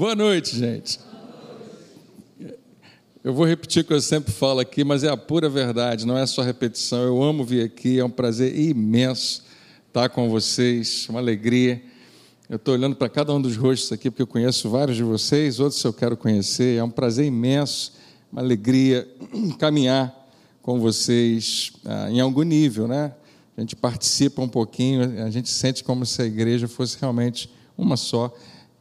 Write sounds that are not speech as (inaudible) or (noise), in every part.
Boa noite, gente. Eu vou repetir o que eu sempre falo aqui, mas é a pura verdade, não é só repetição. Eu amo vir aqui, é um prazer imenso estar com vocês, uma alegria. Eu estou olhando para cada um dos rostos aqui, porque eu conheço vários de vocês, outros eu quero conhecer. É um prazer imenso, uma alegria caminhar com vocês ah, em algum nível, né? A gente participa um pouquinho, a gente sente como se a igreja fosse realmente uma só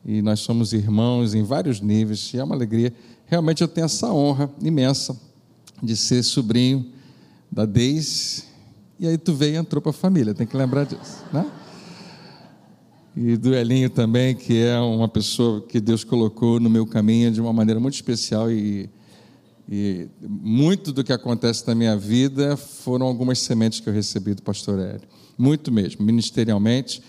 e nós somos irmãos em vários níveis, e é uma alegria. Realmente eu tenho essa honra imensa de ser sobrinho da Deise, e aí tu veio e entrou para a família, tem que lembrar disso, né? E do Elinho também, que é uma pessoa que Deus colocou no meu caminho de uma maneira muito especial e, e muito do que acontece na minha vida foram algumas sementes que eu recebi do pastor Hélio. Muito mesmo, ministerialmente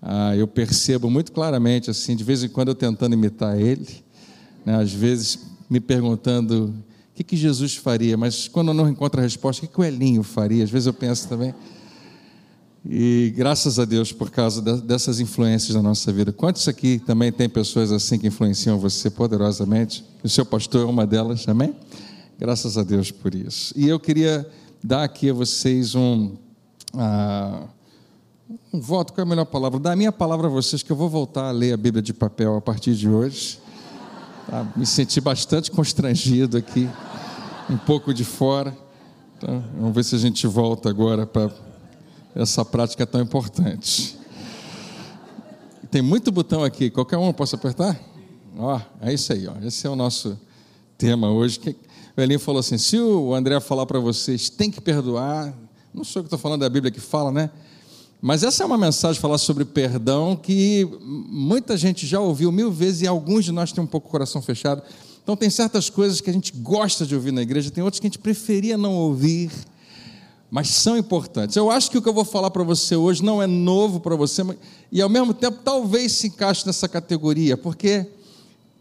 ah, eu percebo muito claramente, assim, de vez em quando eu tentando imitar ele, né, às vezes me perguntando o que, que Jesus faria, mas quando eu não encontro a resposta, o que, que o Elinho faria? Às vezes eu penso também. E graças a Deus por causa dessas influências na nossa vida. Quantos aqui também tem pessoas assim que influenciam você poderosamente? O seu pastor é uma delas, amém? Graças a Deus por isso. E eu queria dar aqui a vocês um. Ah, um voto, qual é a melhor palavra? Da minha palavra a vocês que eu vou voltar a ler a Bíblia de papel a partir de hoje. Tá? Me senti bastante constrangido aqui, um pouco de fora. Então, vamos ver se a gente volta agora para essa prática tão importante. Tem muito botão aqui, qualquer um posso apertar? Ó, é isso aí, ó. esse é o nosso tema hoje. O Elinho falou assim: se o André falar para vocês, tem que perdoar, não sou eu que estou falando da Bíblia que fala, né? Mas essa é uma mensagem falar sobre perdão que muita gente já ouviu mil vezes e alguns de nós têm um pouco o coração fechado. Então, tem certas coisas que a gente gosta de ouvir na igreja, tem outras que a gente preferia não ouvir, mas são importantes. Eu acho que o que eu vou falar para você hoje não é novo para você, e ao mesmo tempo talvez se encaixe nessa categoria, porque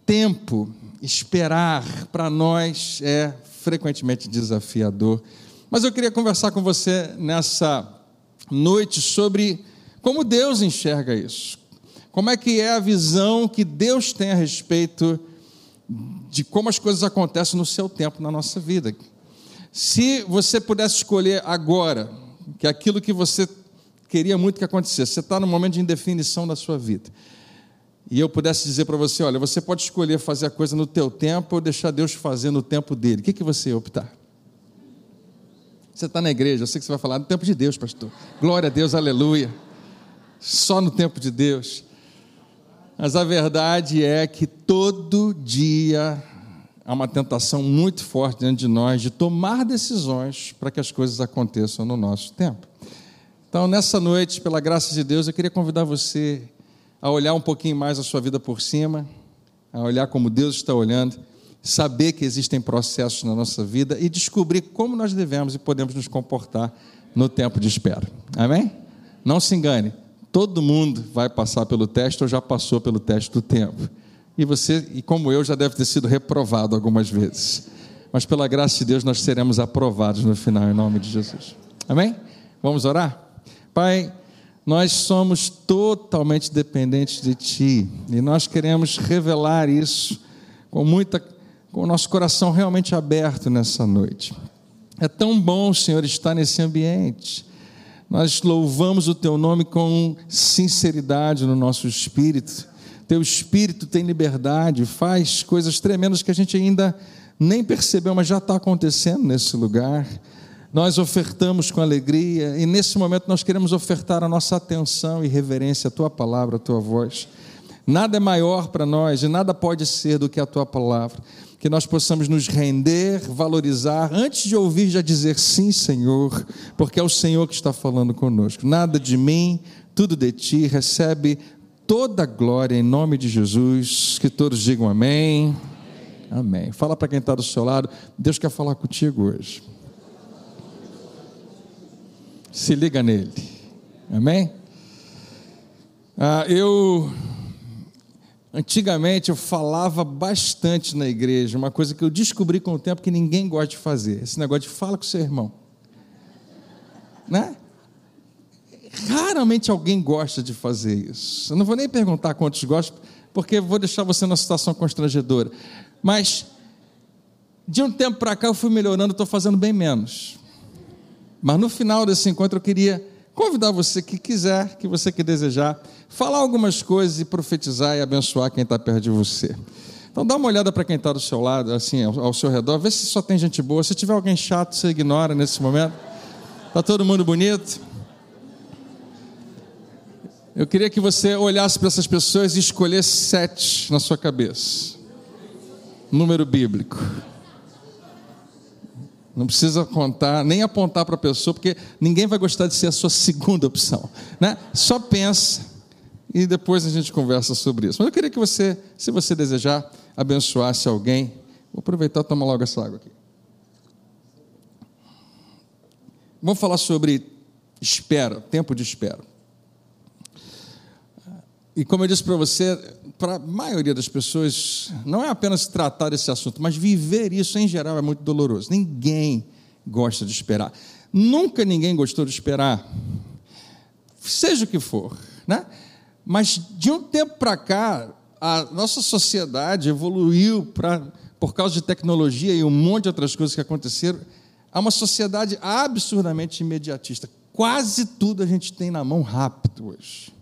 tempo, esperar para nós é frequentemente desafiador. Mas eu queria conversar com você nessa noite sobre como Deus enxerga isso. Como é que é a visão que Deus tem a respeito de como as coisas acontecem no seu tempo, na nossa vida. Se você pudesse escolher agora, que é aquilo que você queria muito que acontecesse, você está no momento de indefinição da sua vida, e eu pudesse dizer para você, olha, você pode escolher fazer a coisa no teu tempo ou deixar Deus fazer no tempo dele, o que, que você ia optar? Você está na igreja, eu sei que você vai falar no tempo de Deus, pastor. Glória a Deus, aleluia. Só no tempo de Deus. Mas a verdade é que todo dia há uma tentação muito forte dentro de nós de tomar decisões para que as coisas aconteçam no nosso tempo. Então, nessa noite, pela graça de Deus, eu queria convidar você a olhar um pouquinho mais a sua vida por cima, a olhar como Deus está olhando saber que existem processos na nossa vida e descobrir como nós devemos e podemos nos comportar no tempo de espera. Amém? Não se engane, todo mundo vai passar pelo teste ou já passou pelo teste do tempo. E você, e como eu, já deve ter sido reprovado algumas vezes. Mas pela graça de Deus nós seremos aprovados no final, em nome de Jesus. Amém? Vamos orar? Pai, nós somos totalmente dependentes de Ti e nós queremos revelar isso com muita com o nosso coração realmente aberto nessa noite. É tão bom, Senhor, estar nesse ambiente. Nós louvamos o Teu nome com sinceridade no nosso espírito. Teu espírito tem liberdade, faz coisas tremendas que a gente ainda nem percebeu, mas já está acontecendo nesse lugar. Nós ofertamos com alegria e nesse momento nós queremos ofertar a nossa atenção e reverência à Tua palavra, à Tua voz. Nada é maior para nós e nada pode ser do que a Tua palavra que nós possamos nos render, valorizar, antes de ouvir já dizer sim, Senhor, porque é o Senhor que está falando conosco. Nada de mim, tudo de ti, recebe toda a glória em nome de Jesus. Que todos digam amém. Amém. Fala para quem está do seu lado, Deus quer falar contigo hoje. Se liga nele. Amém? Ah, eu Antigamente eu falava bastante na igreja, uma coisa que eu descobri com o tempo que ninguém gosta de fazer. Esse negócio de fala com seu irmão. Né? Raramente alguém gosta de fazer isso. Eu não vou nem perguntar quantos gostam, porque vou deixar você numa situação constrangedora. Mas de um tempo para cá eu fui melhorando, estou fazendo bem menos. Mas no final desse encontro eu queria convidar você que quiser, que você que desejar, falar algumas coisas e profetizar e abençoar quem está perto de você. Então dá uma olhada para quem está do seu lado, assim, ao, ao, seu redor, vê se só tem gente boa. Se tiver alguém chato, você ignora nesse momento. Está todo mundo bonito? Eu queria que você olhasse para essas pessoas e escolhesse sete na sua cabeça. Número bíblico. Não precisa contar, nem apontar para a pessoa, porque ninguém vai gostar de ser a sua segunda opção. Né? Só pensa e depois a gente conversa sobre isso. Mas eu queria que você, se você desejar, abençoasse alguém. Vou aproveitar e tomar logo essa água aqui. Vamos falar sobre espera, tempo de espera. E como eu disse para você, para a maioria das pessoas, não é apenas tratar esse assunto, mas viver isso em geral é muito doloroso. Ninguém gosta de esperar. Nunca ninguém gostou de esperar, seja o que for, né? Mas de um tempo para cá, a nossa sociedade evoluiu para, por causa de tecnologia e um monte de outras coisas que aconteceram, a uma sociedade absurdamente imediatista. Quase tudo a gente tem na mão rápido hoje.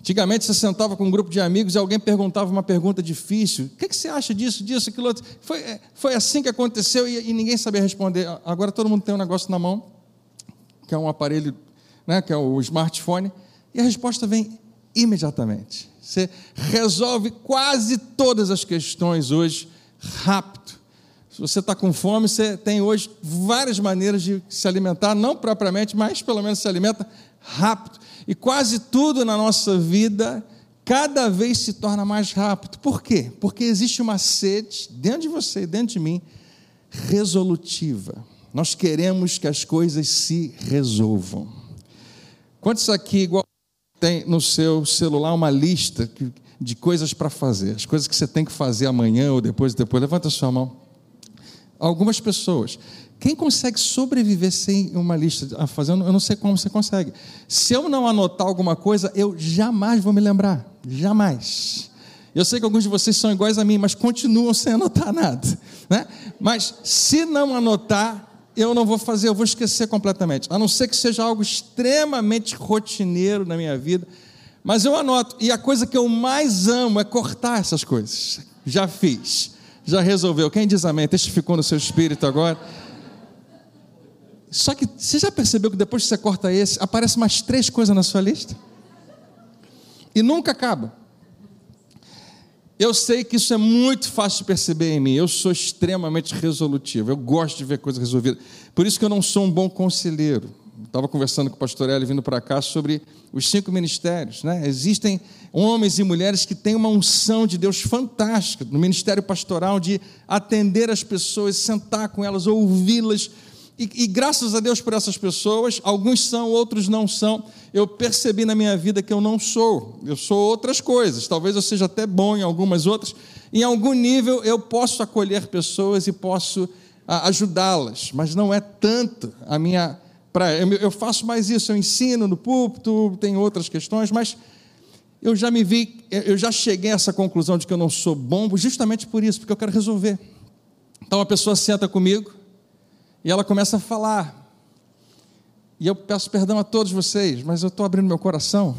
Antigamente você sentava com um grupo de amigos e alguém perguntava uma pergunta difícil. O que, que você acha disso, disso, aquilo outro? Foi, é, foi assim que aconteceu e, e, ninguém sabia responder. Agora todo mundo tem um negócio na mão, que é um aparelho, né, que é o smartphone, e a resposta vem imediatamente. Você resolve quase todas as questões hoje rápido. Se você está com fome, você tem hoje várias maneiras de se alimentar, não propriamente, mas pelo menos se alimenta rápido. E quase tudo na nossa vida cada vez se torna mais rápido. Por quê? Porque existe uma sede dentro de você, dentro de mim, resolutiva. Nós queremos que as coisas se resolvam. Quantos aqui, igual tem no seu celular uma lista de coisas para fazer, as coisas que você tem que fazer amanhã ou depois, depois, levanta sua mão. Algumas pessoas. Quem consegue sobreviver sem uma lista a fazer? Eu não sei como você consegue. Se eu não anotar alguma coisa, eu jamais vou me lembrar. Jamais. Eu sei que alguns de vocês são iguais a mim, mas continuam sem anotar nada. Né? Mas se não anotar, eu não vou fazer, eu vou esquecer completamente. A não ser que seja algo extremamente rotineiro na minha vida. Mas eu anoto. E a coisa que eu mais amo é cortar essas coisas. Já fiz. Já resolveu. Quem diz amém? Testificou no seu espírito agora. Só que você já percebeu que depois que você corta esse, aparece mais três coisas na sua lista? E nunca acaba. Eu sei que isso é muito fácil de perceber em mim. Eu sou extremamente resolutivo. Eu gosto de ver coisas resolvidas. Por isso que eu não sou um bom conselheiro. Estava conversando com o pastor Eli vindo para cá sobre os cinco ministérios. Né? Existem homens e mulheres que têm uma unção de Deus fantástica no ministério pastoral de atender as pessoas, sentar com elas, ouvi-las e, e, graças a Deus por essas pessoas, alguns são, outros não são. Eu percebi na minha vida que eu não sou, eu sou outras coisas. Talvez eu seja até bom em algumas outras. Em algum nível eu posso acolher pessoas e posso ajudá-las, mas não é tanto a minha praia. Eu, eu faço mais isso, eu ensino no púlpito, tem outras questões, mas eu já me vi, eu já cheguei a essa conclusão de que eu não sou bom, justamente por isso, porque eu quero resolver. Então a pessoa senta comigo e ela começa a falar. E eu peço perdão a todos vocês, mas eu estou abrindo meu coração.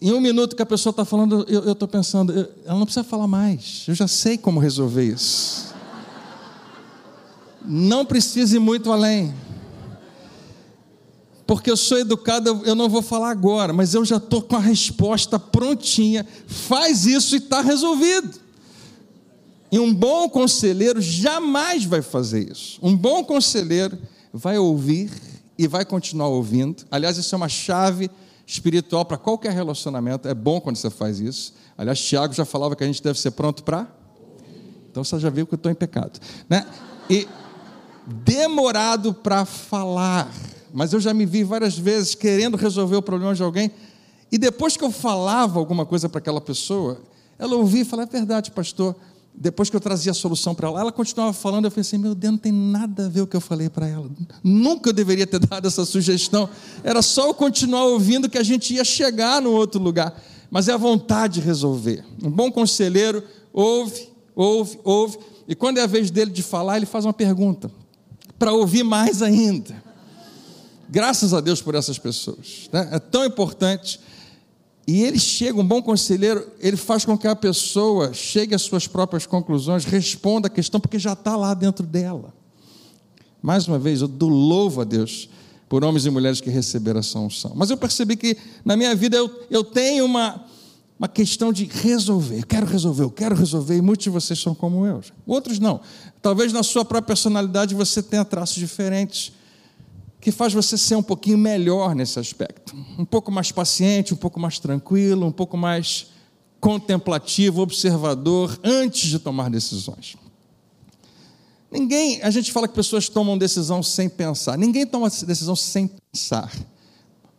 Em um minuto que a pessoa está falando, eu estou pensando, ela não precisa falar mais, eu já sei como resolver isso. Não precise ir muito além. Porque eu sou educado, eu não vou falar agora, mas eu já estou com a resposta prontinha. Faz isso e está resolvido. E um bom conselheiro jamais vai fazer isso. Um bom conselheiro vai ouvir e vai continuar ouvindo. Aliás, isso é uma chave espiritual para qualquer relacionamento. É bom quando você faz isso. Aliás, Tiago já falava que a gente deve ser pronto para. Então você já viu que eu estou em pecado. Né? E demorado para falar. Mas eu já me vi várias vezes querendo resolver o problema de alguém. E depois que eu falava alguma coisa para aquela pessoa, ela ouvia e falava: é verdade, pastor depois que eu trazia a solução para ela, ela continuava falando, eu pensei, meu Deus, não tem nada a ver o que eu falei para ela. Nunca eu deveria ter (laughs) dado essa sugestão. Era só eu continuar ouvindo que a gente ia chegar no outro lugar. mas é a vontade de resolver. Um bom conselheiro ouve, ouve, ouve, e quando é a vez dele de falar, ele faz uma pergunta, para ouvir mais ainda. Graças a Deus por essas pessoas. Né? É tão importante. E ele chega, um bom conselheiro, ele faz com que a pessoa chegue às suas próprias conclusões, responda a questão, porque já está lá dentro dela. Mais uma vez, eu dou louvo a Deus por homens e mulheres que receberam essa unção. Mas eu percebi que na minha vida eu, eu tenho uma, uma questão de resolver. Eu quero resolver, eu quero resolver, e muitos de vocês são como eu. Outros não. Talvez na sua própria personalidade você tenha traços diferentes que faz você ser um pouquinho melhor nesse aspecto. Um pouco mais paciente, um pouco mais tranquilo, um pouco mais contemplativo, observador, antes de tomar decisões. Ninguém, a gente fala que pessoas tomam decisão sem pensar. Ninguém toma decisão sem pensar.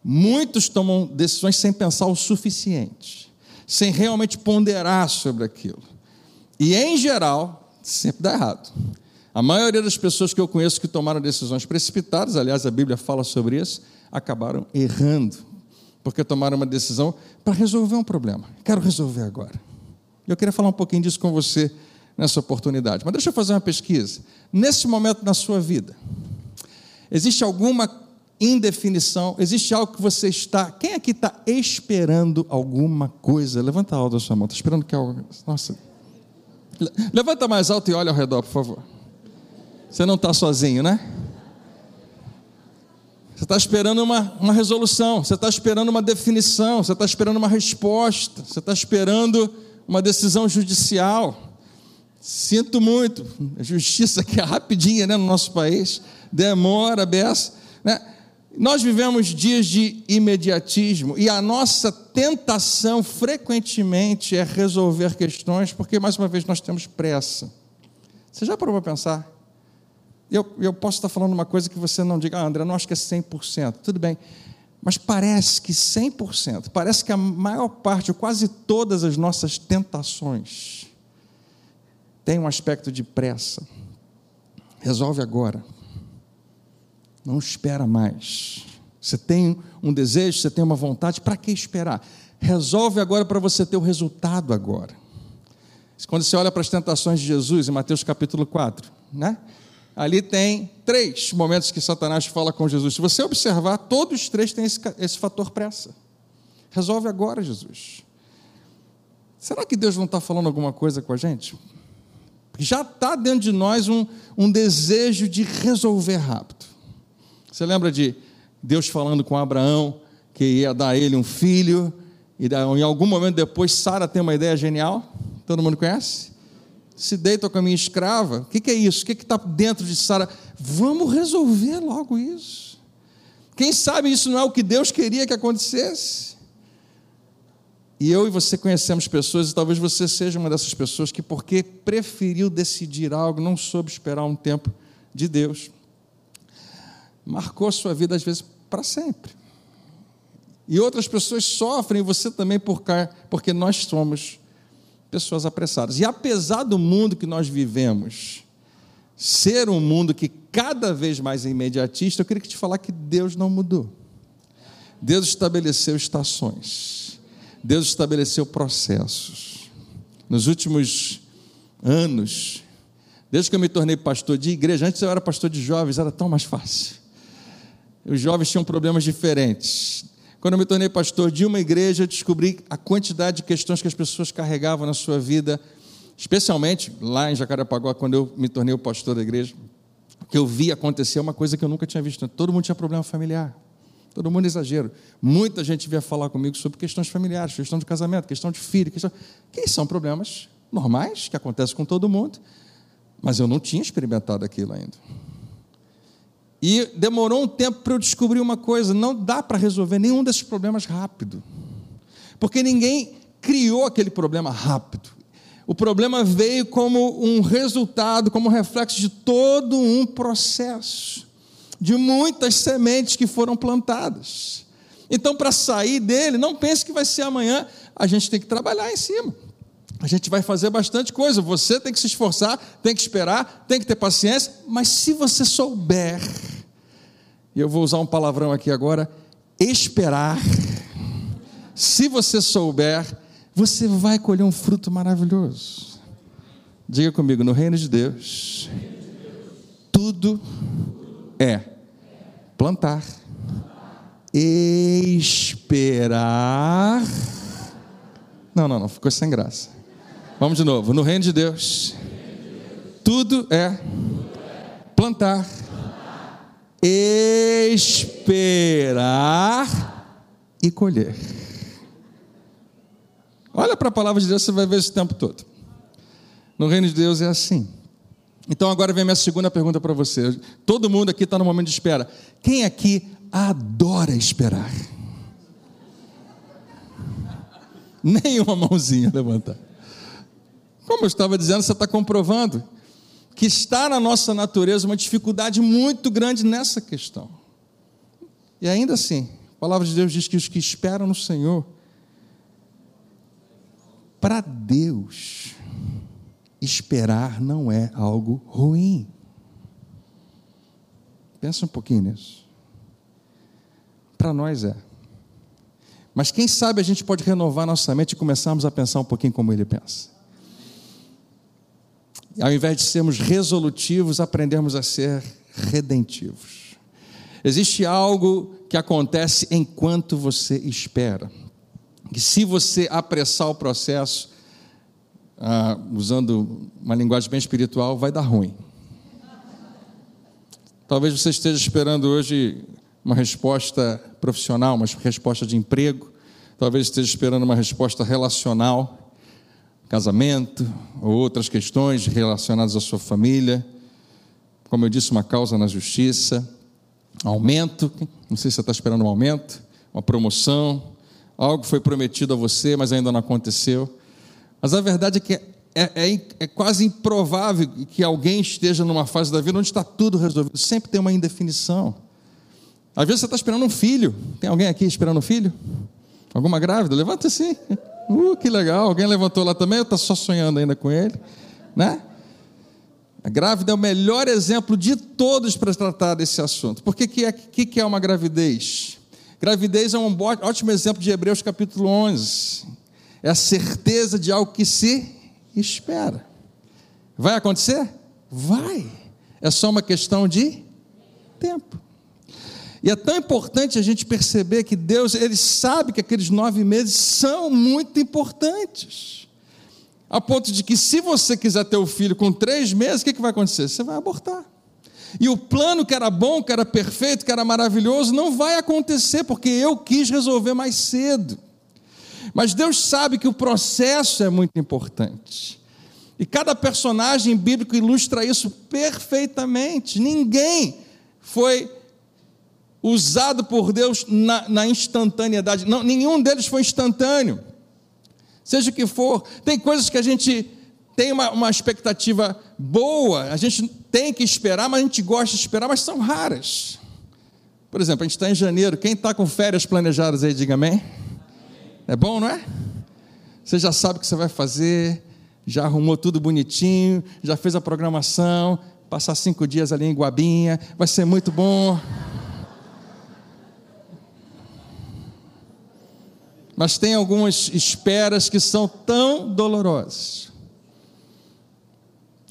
Muitos tomam decisões sem pensar o suficiente, sem realmente ponderar sobre aquilo. E em geral, sempre dá errado. A maioria das pessoas que eu conheço que tomaram decisões precipitadas, aliás, a Bíblia fala sobre isso, acabaram errando, porque tomaram uma decisão para resolver um problema. Quero resolver agora. Eu queria falar um pouquinho disso com você nessa oportunidade. Mas deixa eu fazer uma pesquisa. Nesse momento na sua vida, existe alguma indefinição? Existe algo que você está. Quem aqui está esperando alguma coisa? Levanta alto a sua mão. Está esperando que algo. Nossa. Levanta mais alto e olha ao redor, por favor. Você não está sozinho, né? Você está esperando uma, uma resolução, você está esperando uma definição, você está esperando uma resposta, você está esperando uma decisão judicial. Sinto muito, a justiça que é rapidinha né, no nosso país, demora, beça. Né? Nós vivemos dias de imediatismo e a nossa tentação frequentemente é resolver questões porque, mais uma vez, nós temos pressa. Você já para pensar? Eu, eu posso estar falando uma coisa que você não diga, ah, André, não acho que é 100%. Tudo bem. Mas parece que 100%, parece que a maior parte, ou quase todas as nossas tentações, tem um aspecto de pressa. Resolve agora. Não espera mais. Você tem um desejo, você tem uma vontade, para que esperar? Resolve agora para você ter o resultado agora. Quando você olha para as tentações de Jesus, em Mateus capítulo 4, né? Ali tem três momentos que Satanás fala com Jesus. Se você observar, todos os três têm esse, esse fator pressa. Resolve agora, Jesus. Será que Deus não está falando alguma coisa com a gente? já está dentro de nós um, um desejo de resolver rápido. Você lembra de Deus falando com Abraão que ia dar a ele um filho, e em algum momento depois Sara tem uma ideia genial? Todo mundo conhece? Se deita com a minha escrava. O que, que é isso? O que está dentro de Sara? Vamos resolver logo isso. Quem sabe isso não é o que Deus queria que acontecesse? E eu e você conhecemos pessoas, e talvez você seja uma dessas pessoas que, porque preferiu decidir algo, não soube esperar um tempo de Deus, marcou a sua vida, às vezes, para sempre. E outras pessoas sofrem, e você também, porque nós somos pessoas apressadas. E apesar do mundo que nós vivemos ser um mundo que cada vez mais é imediatista, eu queria te falar que Deus não mudou. Deus estabeleceu estações. Deus estabeleceu processos. Nos últimos anos, desde que eu me tornei pastor de igreja, antes eu era pastor de jovens, era tão mais fácil. Os jovens tinham problemas diferentes. Quando eu me tornei pastor de uma igreja, descobri a quantidade de questões que as pessoas carregavam na sua vida, especialmente lá em Jacarepaguá, quando eu me tornei o pastor da igreja, que eu vi acontecer uma coisa que eu nunca tinha visto. Todo mundo tinha problema familiar. Todo mundo é exagero. Muita gente veio falar comigo sobre questões familiares, questão de casamento, questão de filho, questão... que são problemas normais que acontecem com todo mundo, mas eu não tinha experimentado aquilo ainda. E demorou um tempo para eu descobrir uma coisa: não dá para resolver nenhum desses problemas rápido, porque ninguém criou aquele problema rápido. O problema veio como um resultado, como reflexo de todo um processo de muitas sementes que foram plantadas. Então, para sair dele, não pense que vai ser amanhã, a gente tem que trabalhar em cima. A gente vai fazer bastante coisa. Você tem que se esforçar, tem que esperar, tem que ter paciência, mas se você souber, e eu vou usar um palavrão aqui agora, esperar. se você souber, você vai colher um fruto maravilhoso. Diga comigo, no reino de Deus, tudo é plantar, esperar. Não, não, não, ficou sem graça. Vamos de novo. No reino de Deus, tudo é plantar, esperar e colher. Olha para a palavra de Deus, você vai ver esse tempo todo. No reino de Deus é assim. Então agora vem a minha segunda pergunta para você. Todo mundo aqui está no momento de espera. Quem aqui adora esperar? (laughs) Nenhuma mãozinha levantar. Como eu estava dizendo, você está comprovando que está na nossa natureza uma dificuldade muito grande nessa questão. E ainda assim, a palavra de Deus diz que os que esperam no Senhor, para Deus, esperar não é algo ruim. Pensa um pouquinho nisso. Para nós é. Mas quem sabe a gente pode renovar nossa mente e começarmos a pensar um pouquinho como ele pensa. Ao invés de sermos resolutivos, aprendermos a ser redentivos. Existe algo que acontece enquanto você espera. Que se você apressar o processo, ah, usando uma linguagem bem espiritual, vai dar ruim. Talvez você esteja esperando hoje uma resposta profissional, uma resposta de emprego, talvez esteja esperando uma resposta relacional, casamento ou outras questões relacionadas à sua família. Como eu disse, uma causa na justiça, aumento, não sei se você está esperando um aumento, uma promoção, algo foi prometido a você, mas ainda não aconteceu. Mas a verdade é que é, é, é, quase improvável que alguém esteja numa fase da vida onde está tudo resolvido. Sempre tem uma indefinição. Às vezes você está esperando um filho. Tem alguém aqui esperando um filho? Alguma grávida? Levanta assim. Uh, que legal. Alguém levantou lá também ou está só sonhando ainda com ele? Né? A grávida é o melhor exemplo de todos para tratar desse assunto. Por que, que, é, que, que é uma gravidez? Gravidez é um ótimo exemplo de Hebreus capítulo 11 é a certeza de algo que se espera. Vai acontecer? Vai. É só uma questão de tempo. E é tão importante a gente perceber que Deus, Ele sabe que aqueles nove meses são muito importantes. A ponto de que, se você quiser ter o filho com três meses, o que, que vai acontecer? Você vai abortar. E o plano que era bom, que era perfeito, que era maravilhoso, não vai acontecer, porque eu quis resolver mais cedo. Mas Deus sabe que o processo é muito importante. E cada personagem bíblico ilustra isso perfeitamente. Ninguém foi usado por Deus na, na instantaneidade. Não, nenhum deles foi instantâneo. Seja o que for, tem coisas que a gente tem uma, uma expectativa boa, a gente tem que esperar, mas a gente gosta de esperar, mas são raras. Por exemplo, a gente está em janeiro, quem está com férias planejadas aí, diga amém. É bom, não é? Você já sabe o que você vai fazer, já arrumou tudo bonitinho, já fez a programação, passar cinco dias ali em Guabinha, vai ser muito bom. Mas tem algumas esperas que são tão dolorosas.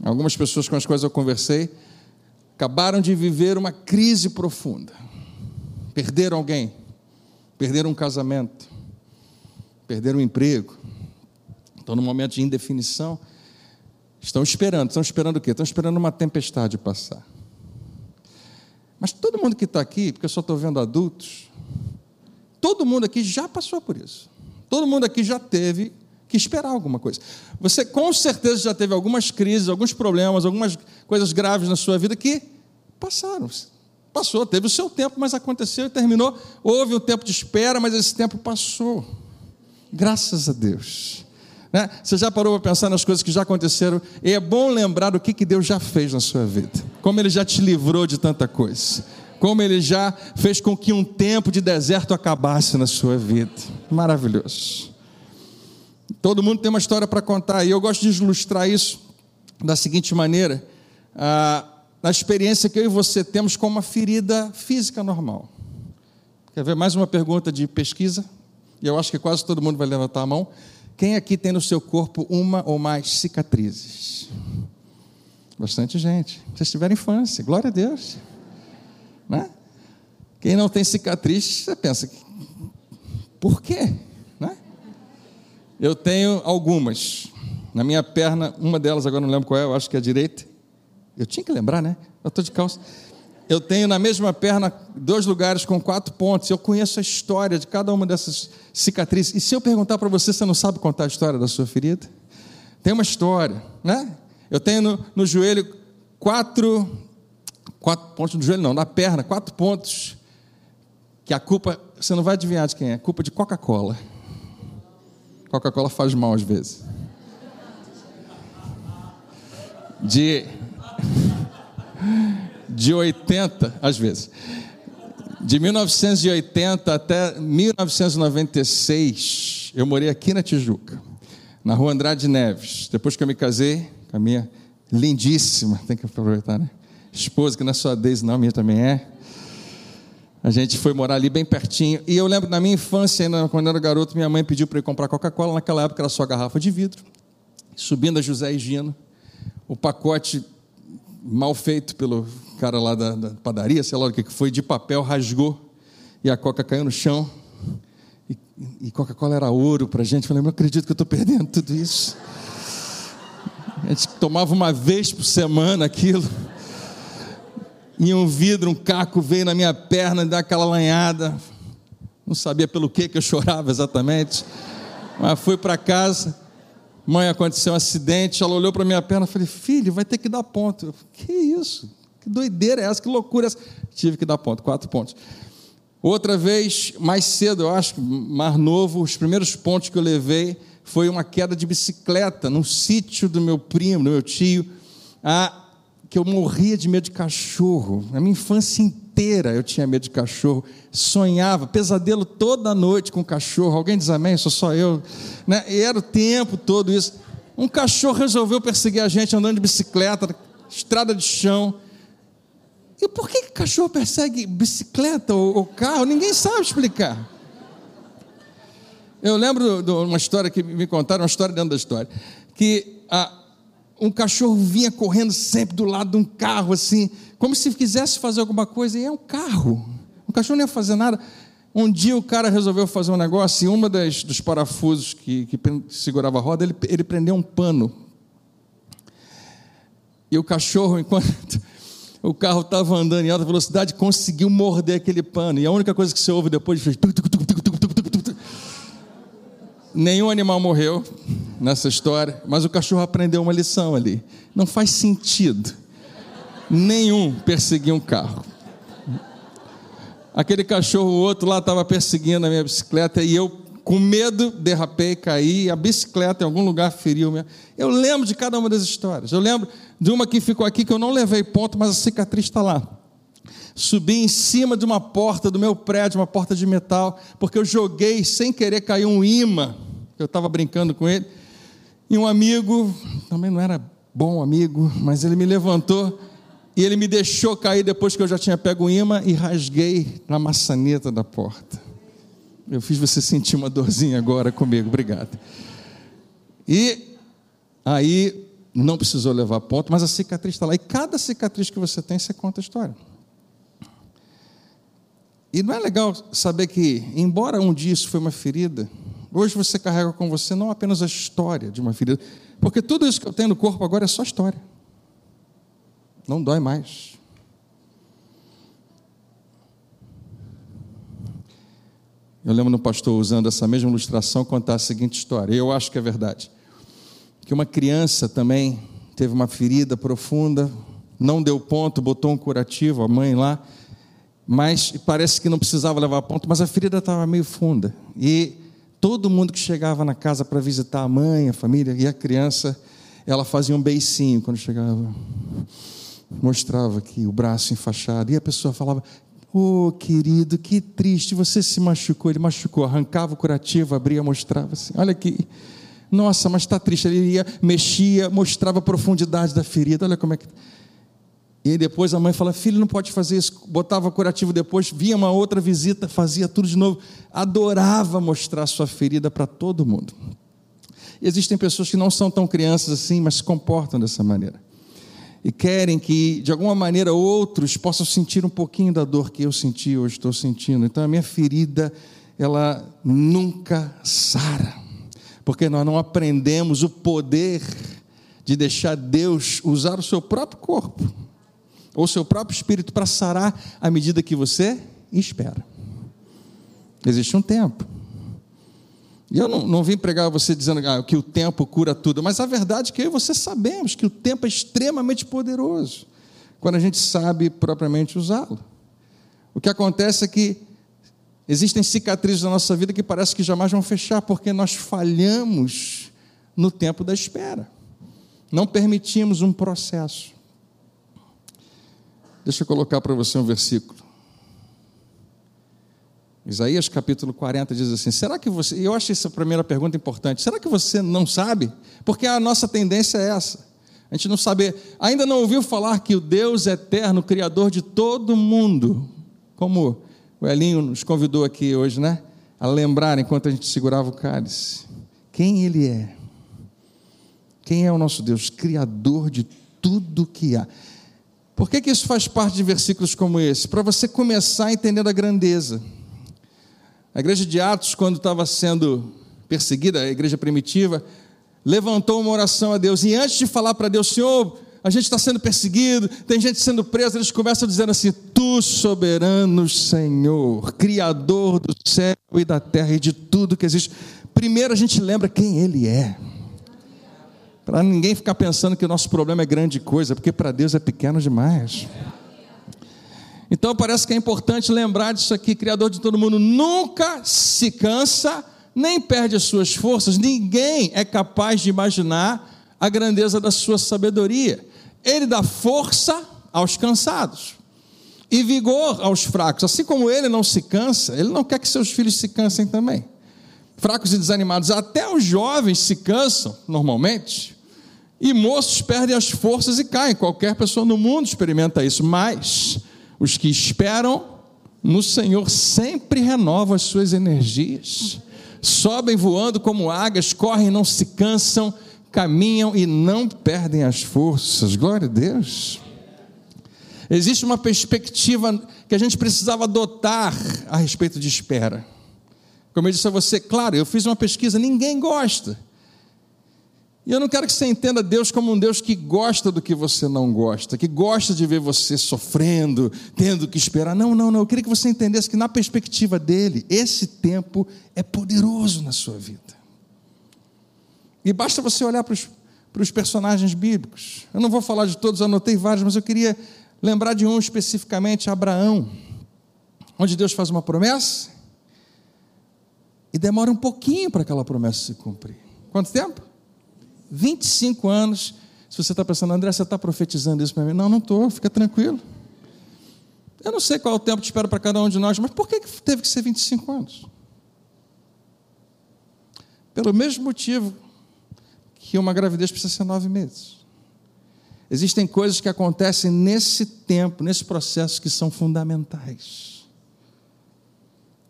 Algumas pessoas com as quais eu conversei acabaram de viver uma crise profunda. Perderam alguém, perderam um casamento, perderam o emprego, estão num momento de indefinição, estão esperando. Estão esperando o quê? Estão esperando uma tempestade passar. Mas todo mundo que está aqui, porque eu só estou vendo adultos, todo mundo aqui já passou por isso. Todo mundo aqui já teve que esperar alguma coisa. Você com certeza já teve algumas crises, alguns problemas, algumas coisas graves na sua vida que passaram. Passou, teve o seu tempo, mas aconteceu e terminou. Houve um tempo de espera, mas esse tempo passou. Graças a Deus. Né? Você já parou para pensar nas coisas que já aconteceram? E é bom lembrar o que, que Deus já fez na sua vida. Como Ele já te livrou de tanta coisa. Como Ele já fez com que um tempo de deserto acabasse na sua vida. Maravilhoso. Todo mundo tem uma história para contar. E eu gosto de ilustrar isso da seguinte maneira. Na experiência que eu e você temos com uma ferida física normal. Quer ver mais uma pergunta de pesquisa? e eu acho que quase todo mundo vai levantar a mão. Quem aqui tem no seu corpo uma ou mais cicatrizes? Bastante gente. Vocês tiveram infância, glória a Deus. Né? Quem não tem cicatriz, você pensa, por quê? Né? Eu tenho algumas. Na minha perna, uma delas, agora não lembro qual é, eu acho que é a direita. Eu tinha que lembrar, né? Eu estou de calça. Eu tenho na mesma perna dois lugares com quatro pontos. Eu conheço a história de cada uma dessas cicatrizes. E se eu perguntar para você, você não sabe contar a história da sua ferida? Tem uma história, né? Eu tenho no, no joelho quatro, quatro pontos no joelho, não, na perna, quatro pontos. Que a culpa, você não vai adivinhar de quem é, culpa de Coca-Cola. Coca-Cola faz mal às vezes. De de 80, às vezes. De 1980 até 1996, eu morei aqui na Tijuca, na rua Andrade Neves. Depois que eu me casei com a minha lindíssima, tem que aproveitar, né? Esposa, que não é só a Deise, não, a minha também é. A gente foi morar ali bem pertinho. E eu lembro na minha infância, ainda quando eu era garoto, minha mãe pediu para eu comprar Coca-Cola. Naquela época era só garrafa de vidro. Subindo a José e Gino, o pacote mal feito pelo cara lá da, da padaria, sei lá o que foi, de papel, rasgou e a coca caiu no chão. E, e Coca-Cola era ouro para a gente. Eu falei, não acredito que eu estou perdendo tudo isso. A gente tomava uma vez por semana aquilo. E um vidro, um caco veio na minha perna e dá aquela lanhada. Não sabia pelo que, que eu chorava exatamente. Mas fui para casa Mãe, aconteceu um acidente, ela olhou para minha perna e falei, filho, vai ter que dar ponto. Eu, que isso? Que doideira é essa? Que loucura é essa? Tive que dar ponto, quatro pontos. Outra vez, mais cedo, eu acho, mais novo, os primeiros pontos que eu levei foi uma queda de bicicleta num sítio do meu primo, do meu tio, a, que eu morria de medo de cachorro. A minha infância inteira eu tinha medo de cachorro, sonhava, pesadelo toda noite com cachorro. Alguém diz amém? Sou só eu. Né? E era o tempo todo isso. Um cachorro resolveu perseguir a gente andando de bicicleta, estrada de chão. E por que, que cachorro persegue bicicleta ou, ou carro? Ninguém sabe explicar. Eu lembro de uma história que me contaram, uma história dentro da história, que a, um cachorro vinha correndo sempre do lado de um carro, assim, como se quisesse fazer alguma coisa, e é um carro. O cachorro não ia fazer nada. Um dia o cara resolveu fazer um negócio, e uma das, dos parafusos que, que segurava a roda, ele, ele prendeu um pano. E o cachorro, (laughs) enquanto o carro estava andando em alta velocidade, conseguiu morder aquele pano. E a única coisa que você ouve depois fez. Nenhum animal morreu nessa história, mas o cachorro aprendeu uma lição ali. Não faz sentido nenhum perseguir um carro. Aquele cachorro, o outro lá estava perseguindo a minha bicicleta e eu, com medo, derrapei, caí, a bicicleta em algum lugar feriu. Minha... Eu lembro de cada uma das histórias. Eu lembro de uma que ficou aqui que eu não levei ponto, mas a cicatriz está lá. Subi em cima de uma porta do meu prédio, uma porta de metal, porque eu joguei sem querer cair um imã. Eu estava brincando com ele. E um amigo, também não era bom amigo, mas ele me levantou e ele me deixou cair depois que eu já tinha pego o imã e rasguei na maçaneta da porta. Eu fiz você sentir uma dorzinha agora comigo, obrigado. E aí não precisou levar ponto, mas a cicatriz está lá. E cada cicatriz que você tem, você conta a história. E não é legal saber que, embora um dia isso foi uma ferida, Hoje você carrega com você não apenas a história de uma ferida, porque tudo isso que eu tenho no corpo agora é só história. Não dói mais. Eu lembro no pastor usando essa mesma ilustração contar a seguinte história. Eu acho que é verdade. Que uma criança também teve uma ferida profunda, não deu ponto, botou um curativo, a mãe lá, mas parece que não precisava levar ponto, mas a ferida estava meio funda. E Todo mundo que chegava na casa para visitar a mãe, a família e a criança, ela fazia um beicinho quando chegava. Mostrava aqui o braço enfaixado. E a pessoa falava: Ô oh, querido, que triste, você se machucou. Ele machucou, arrancava o curativo, abria, mostrava assim: Olha aqui. Nossa, mas está triste. Ele ia, mexia, mostrava a profundidade da ferida. Olha como é que. E depois a mãe fala: Filho, não pode fazer isso. Botava curativo depois, vinha uma outra visita, fazia tudo de novo. Adorava mostrar sua ferida para todo mundo. E existem pessoas que não são tão crianças assim, mas se comportam dessa maneira. E querem que, de alguma maneira, outros possam sentir um pouquinho da dor que eu senti ou estou sentindo. Então a minha ferida, ela nunca sara. Porque nós não aprendemos o poder de deixar Deus usar o seu próprio corpo ou seu próprio espírito para sarar à medida que você espera. Existe um tempo. E eu não, não vim pregar você dizendo ah, que o tempo cura tudo, mas a verdade é que eu e você sabemos que o tempo é extremamente poderoso quando a gente sabe propriamente usá-lo. O que acontece é que existem cicatrizes na nossa vida que parece que jamais vão fechar, porque nós falhamos no tempo da espera. Não permitimos um processo. Deixa eu colocar para você um versículo. Isaías capítulo 40 diz assim: será que você. Eu acho essa primeira pergunta importante. Será que você não sabe? Porque a nossa tendência é essa. A gente não sabe. Ainda não ouviu falar que o Deus eterno, Criador de todo mundo, como o Elinho nos convidou aqui hoje, né? A lembrar enquanto a gente segurava o cálice. Quem Ele é? Quem é o nosso Deus? Criador de tudo que há. Por que, que isso faz parte de versículos como esse? Para você começar a entender a grandeza. A igreja de Atos, quando estava sendo perseguida, a igreja primitiva, levantou uma oração a Deus. E antes de falar para Deus, Senhor, a gente está sendo perseguido, tem gente sendo presa, eles começam dizendo assim: Tu, soberano Senhor, Criador do céu e da terra e de tudo que existe. Primeiro a gente lembra quem Ele é. Para ninguém ficar pensando que o nosso problema é grande coisa, porque para Deus é pequeno demais. Então parece que é importante lembrar disso aqui: Criador de todo mundo nunca se cansa, nem perde as suas forças. Ninguém é capaz de imaginar a grandeza da sua sabedoria. Ele dá força aos cansados e vigor aos fracos. Assim como ele não se cansa, ele não quer que seus filhos se cansem também. Fracos e desanimados, até os jovens se cansam normalmente. E moços perdem as forças e caem. Qualquer pessoa no mundo experimenta isso. Mas os que esperam no Senhor sempre renovam as suas energias. Sobem voando como águias, correm, não se cansam, caminham e não perdem as forças. Glória a Deus. Existe uma perspectiva que a gente precisava adotar a respeito de espera. Como eu disse a você, claro, eu fiz uma pesquisa, ninguém gosta. E eu não quero que você entenda Deus como um Deus que gosta do que você não gosta, que gosta de ver você sofrendo, tendo que esperar. Não, não, não. Eu queria que você entendesse que, na perspectiva dele, esse tempo é poderoso na sua vida. E basta você olhar para os, para os personagens bíblicos. Eu não vou falar de todos, anotei vários, mas eu queria lembrar de um especificamente, Abraão, onde Deus faz uma promessa e demora um pouquinho para aquela promessa se cumprir. Quanto tempo? 25 anos. Se você está pensando, André, você está profetizando isso para mim? Não, não estou, fica tranquilo. Eu não sei qual é o tempo de espera para cada um de nós, mas por que teve que ser 25 anos? Pelo mesmo motivo que uma gravidez precisa ser nove meses. Existem coisas que acontecem nesse tempo, nesse processo, que são fundamentais.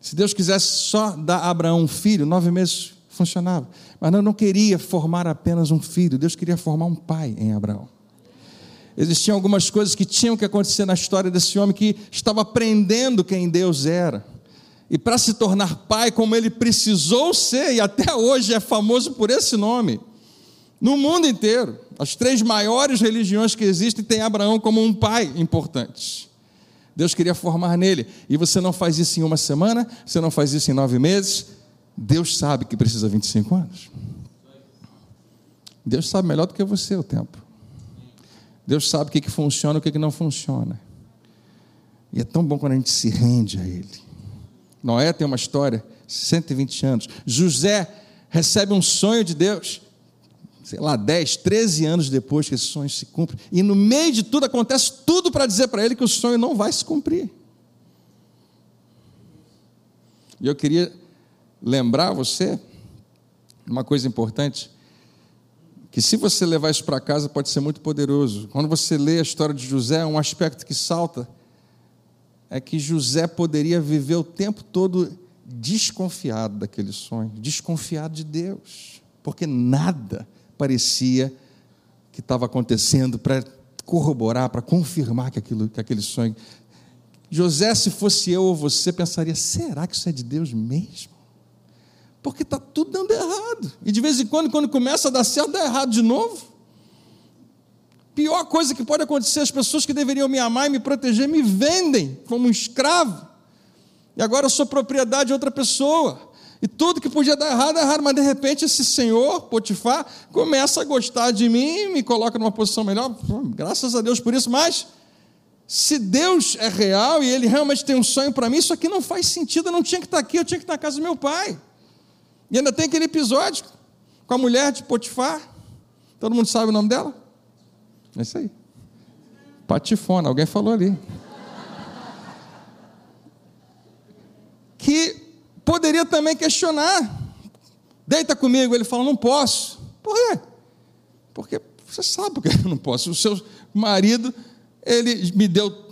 Se Deus quisesse só dar a Abraão um filho, nove meses funcionava. Mas não queria formar apenas um filho, Deus queria formar um pai em Abraão. Existiam algumas coisas que tinham que acontecer na história desse homem que estava aprendendo quem Deus era. E para se tornar pai, como ele precisou ser, e até hoje é famoso por esse nome, no mundo inteiro, as três maiores religiões que existem têm Abraão como um pai importante. Deus queria formar nele, e você não faz isso em uma semana, você não faz isso em nove meses, Deus sabe que precisa 25 anos. Deus sabe melhor do que você o tempo. Deus sabe o que, que funciona e o que, que não funciona. E é tão bom quando a gente se rende a Ele. Noé tem uma história, 120 anos. José recebe um sonho de Deus, sei lá, 10, 13 anos depois que esse sonho se cumpre. E no meio de tudo acontece tudo para dizer para ele que o sonho não vai se cumprir. E eu queria lembrar você uma coisa importante, que se você levar isso para casa pode ser muito poderoso. Quando você lê a história de José, um aspecto que salta é que José poderia viver o tempo todo desconfiado daquele sonho, desconfiado de Deus, porque nada parecia que estava acontecendo para corroborar, para confirmar que, aquilo, que aquele sonho. José, se fosse eu ou você, pensaria: será que isso é de Deus mesmo? Porque está tudo dando errado. E de vez em quando, quando começa a dar certo, dá errado de novo. Pior coisa que pode acontecer: as pessoas que deveriam me amar e me proteger me vendem como um escravo. E agora eu sou propriedade de outra pessoa. E tudo que podia dar errado, errado, mas de repente esse senhor, Potifar, começa a gostar de mim, me coloca numa posição melhor. Graças a Deus por isso, mas se Deus é real e ele realmente tem um sonho para mim, isso aqui não faz sentido, eu não tinha que estar aqui, eu tinha que estar na casa do meu pai. E ainda tem aquele episódio com a mulher de Potifar. Todo mundo sabe o nome dela? É isso aí. Patifona, alguém falou ali. que poderia também questionar. Deita comigo. Ele fala: Não posso. Por quê? Porque você sabe porque eu não posso. O seu marido, ele me deu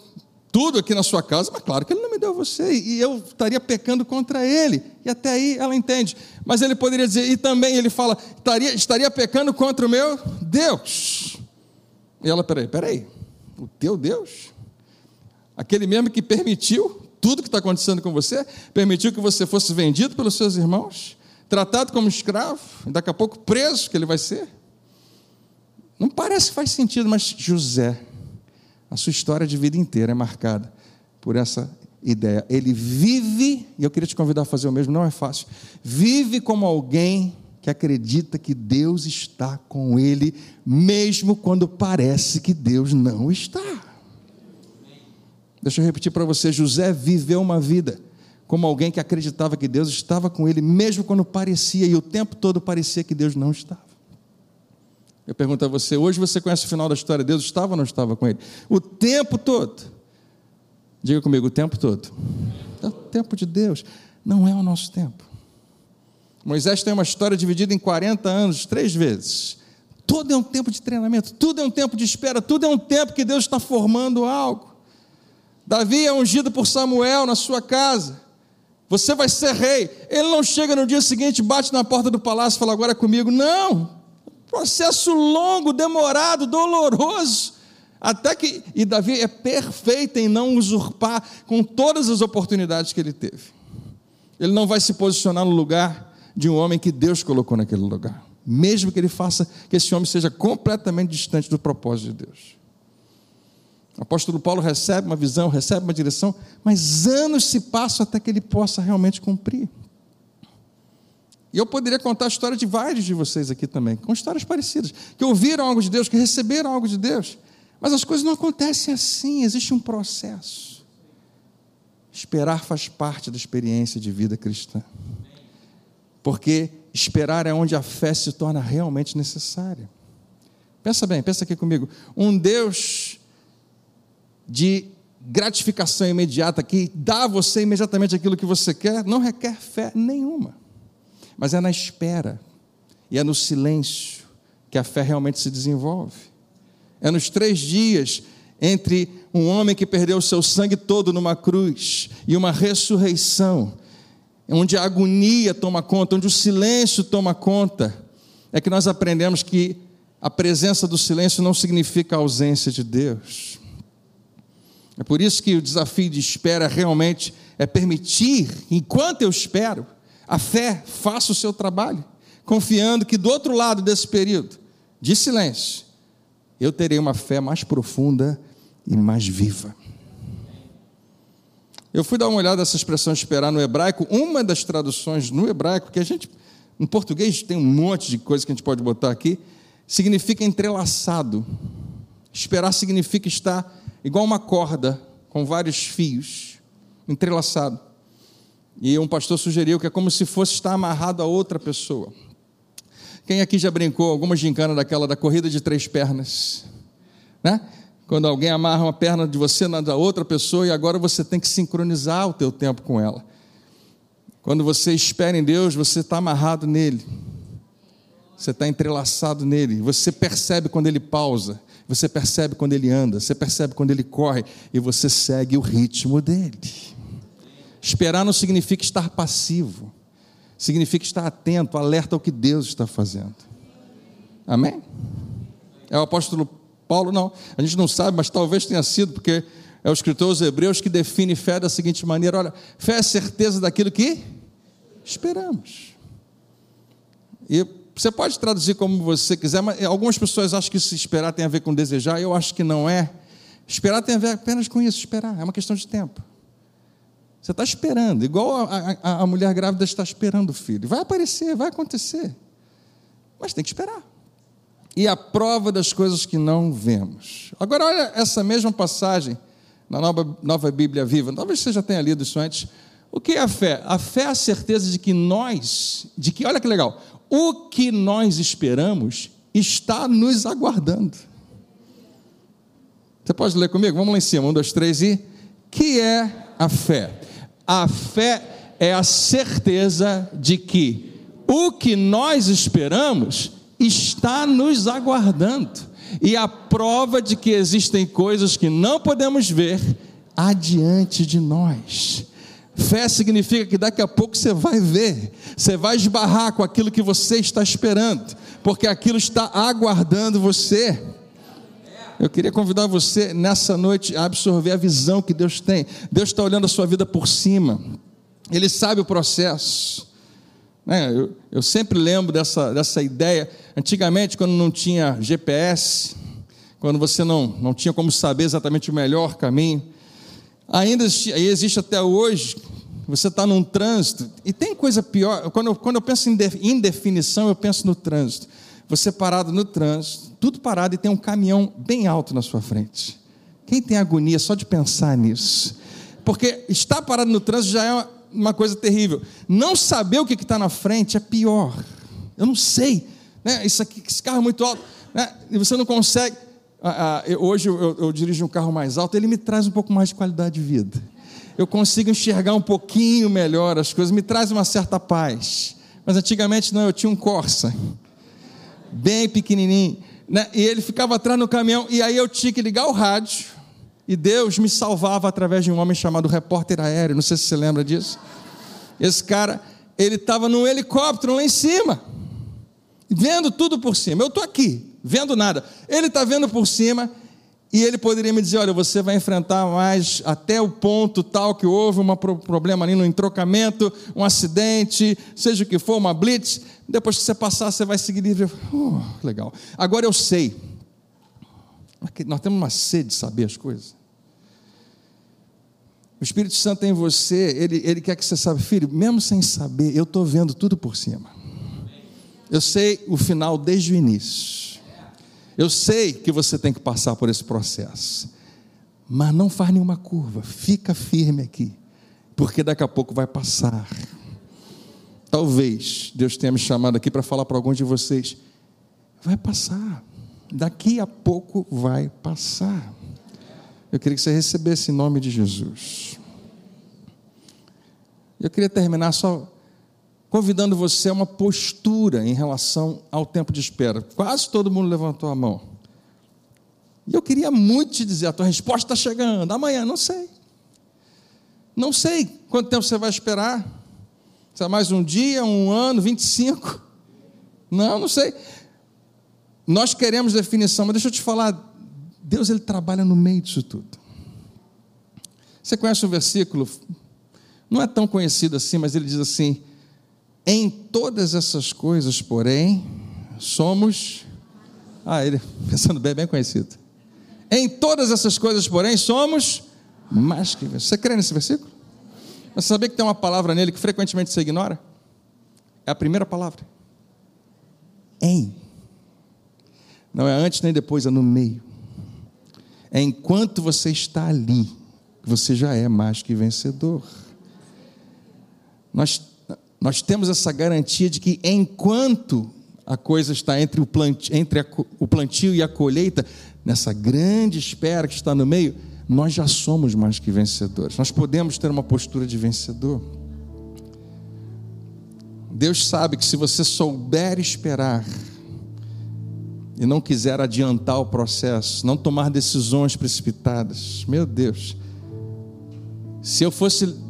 tudo aqui na sua casa, mas claro que ele não me deu você, e eu estaria pecando contra ele. E até aí ela entende. Mas ele poderia dizer, e também ele fala, estaria, estaria pecando contra o meu Deus. E ela, peraí, peraí, o teu Deus? Aquele mesmo que permitiu tudo que está acontecendo com você, permitiu que você fosse vendido pelos seus irmãos, tratado como escravo, e daqui a pouco preso, que ele vai ser. Não parece que faz sentido, mas José, a sua história de vida inteira é marcada por essa ideia. Ele vive, e eu queria te convidar a fazer o mesmo, não é fácil. Vive como alguém que acredita que Deus está com ele, mesmo quando parece que Deus não está. Deixa eu repetir para você: José viveu uma vida como alguém que acreditava que Deus estava com ele, mesmo quando parecia, e o tempo todo parecia que Deus não estava. Eu pergunto a você, hoje você conhece o final da história, Deus estava ou não estava com ele? O tempo todo. Diga comigo, o tempo todo. É o tempo de Deus, não é o nosso tempo. Moisés tem uma história dividida em 40 anos, três vezes. Tudo é um tempo de treinamento, tudo é um tempo de espera, tudo é um tempo que Deus está formando algo. Davi é ungido por Samuel na sua casa. Você vai ser rei. Ele não chega no dia seguinte, bate na porta do palácio e fala: Agora é comigo. Não. Processo longo, demorado, doloroso. Até que, e Davi é perfeito em não usurpar com todas as oportunidades que ele teve. Ele não vai se posicionar no lugar de um homem que Deus colocou naquele lugar, mesmo que ele faça que esse homem seja completamente distante do propósito de Deus. O apóstolo Paulo recebe uma visão, recebe uma direção, mas anos se passam até que ele possa realmente cumprir. E eu poderia contar a história de vários de vocês aqui também, com histórias parecidas, que ouviram algo de Deus, que receberam algo de Deus, mas as coisas não acontecem assim, existe um processo. Esperar faz parte da experiência de vida cristã. Porque esperar é onde a fé se torna realmente necessária. Pensa bem, pensa aqui comigo. Um Deus de gratificação imediata que dá a você imediatamente aquilo que você quer, não requer fé nenhuma mas é na espera e é no silêncio que a fé realmente se desenvolve. É nos três dias entre um homem que perdeu o seu sangue todo numa cruz e uma ressurreição, onde a agonia toma conta, onde o silêncio toma conta, é que nós aprendemos que a presença do silêncio não significa a ausência de Deus. É por isso que o desafio de espera realmente é permitir, enquanto eu espero, a fé faça o seu trabalho, confiando que do outro lado desse período de silêncio, eu terei uma fé mais profunda e mais viva. Eu fui dar uma olhada nessa expressão esperar no hebraico, uma das traduções no hebraico, que a gente, em português tem um monte de coisa que a gente pode botar aqui, significa entrelaçado. Esperar significa estar igual uma corda, com vários fios, entrelaçado. E um pastor sugeriu que é como se fosse estar amarrado a outra pessoa. Quem aqui já brincou alguma gincana daquela da corrida de três pernas? Né? Quando alguém amarra uma perna de você na da outra pessoa e agora você tem que sincronizar o teu tempo com ela. Quando você espera em Deus, você está amarrado nele. Você está entrelaçado nele. Você percebe quando ele pausa. Você percebe quando ele anda. Você percebe quando ele corre. E você segue o ritmo dele. Esperar não significa estar passivo. Significa estar atento, alerta ao que Deus está fazendo. Amém? É o apóstolo Paulo? Não. A gente não sabe, mas talvez tenha sido, porque é o escritor aos Hebreus que define fé da seguinte maneira: olha, fé é a certeza daquilo que esperamos. E você pode traduzir como você quiser, mas algumas pessoas acham que se esperar tem a ver com desejar, eu acho que não é. Esperar tem a ver apenas com isso, esperar, é uma questão de tempo. Você está esperando, igual a, a, a, mulher grávida está esperando o filho. Vai aparecer, vai acontecer. Mas tem que esperar. E a prova das coisas que não vemos. Agora, olha essa mesma passagem na nova, nova Bíblia Viva. Talvez você já tenha lido isso antes. O que é a fé? A fé é a certeza de que nós, de que, olha que legal, o que nós esperamos está nos aguardando. Você pode ler comigo? Vamos lá em cima, um, dois, três e. Que é a fé? A fé é a certeza de que o que nós esperamos está nos aguardando. E a prova de que existem coisas que não podemos ver adiante de nós. Fé significa que daqui a pouco você vai ver, você vai esbarrar com aquilo que você está esperando, porque aquilo está aguardando você. Eu queria convidar você nessa noite a absorver a visão que Deus tem. Deus está olhando a sua vida por cima, Ele sabe o processo. É, eu, eu, sempre lembro dessa, dessa ideia. Antigamente, quando não tinha GPS, quando você não, não tinha como saber exatamente o melhor caminho, Ainda existe, existe até hoje, você está num trânsito, e tem coisa pior, quando eu, quando eu penso em indefinição, eu penso no trânsito. Você parado no trânsito, tudo parado e tem um caminhão bem alto na sua frente. Quem tem agonia só de pensar nisso? Porque estar parado no trânsito já é uma coisa terrível. Não saber o que está na frente é pior. Eu não sei. Né? Isso aqui, esse carro é muito alto. Né? E você não consegue. Ah, ah, hoje eu, eu dirijo um carro mais alto, ele me traz um pouco mais de qualidade de vida. Eu consigo enxergar um pouquinho melhor as coisas, me traz uma certa paz. Mas antigamente não, eu tinha um Corsa, bem pequenininho, né? e ele ficava atrás no caminhão, e aí eu tinha que ligar o rádio, e Deus me salvava através de um homem chamado repórter aéreo, não sei se você lembra disso. Esse cara, ele estava num helicóptero lá em cima, vendo tudo por cima. Eu estou aqui, vendo nada. Ele está vendo por cima e ele poderia me dizer: olha, você vai enfrentar mais até o ponto tal que houve um problema ali no entrocamento, um acidente, seja o que for, uma blitz. Depois que você passar, você vai seguir livre. Uh, legal. Agora eu sei. Nós temos uma sede de saber as coisas. O Espírito Santo em você, ele, ele quer que você saiba, filho, mesmo sem saber, eu estou vendo tudo por cima. Eu sei o final desde o início. Eu sei que você tem que passar por esse processo, mas não faz nenhuma curva, fica firme aqui, porque daqui a pouco vai passar. Talvez Deus tenha me chamado aqui para falar para alguns de vocês: vai passar, daqui a pouco vai passar. Eu queria que você recebesse em nome de Jesus. Eu queria terminar só convidando você a uma postura em relação ao tempo de espera. Quase todo mundo levantou a mão. E eu queria muito te dizer: a tua resposta está chegando, amanhã, não sei. Não sei quanto tempo você vai esperar. Se é mais um dia, um ano, 25? Não, não sei. Nós queremos definição, mas deixa eu te falar: Deus ele trabalha no meio disso tudo. Você conhece o versículo? Não é tão conhecido assim, mas ele diz assim: em todas essas coisas, porém, somos. Ah, ele, (laughs) pensando bem, bem conhecido. Em todas essas coisas, porém, somos mais que Você crê nesse versículo? Você sabia que tem uma palavra nele que frequentemente você ignora? É a primeira palavra. Em. Não é antes nem depois, é no meio. É enquanto você está ali, você já é mais que vencedor. Nós nós temos essa garantia de que enquanto a coisa está entre o plantio, entre a, o plantio e a colheita, nessa grande espera que está no meio, nós já somos mais que vencedores. Nós podemos ter uma postura de vencedor. Deus sabe que se você souber esperar e não quiser adiantar o processo, não tomar decisões precipitadas, meu Deus, se eu fosse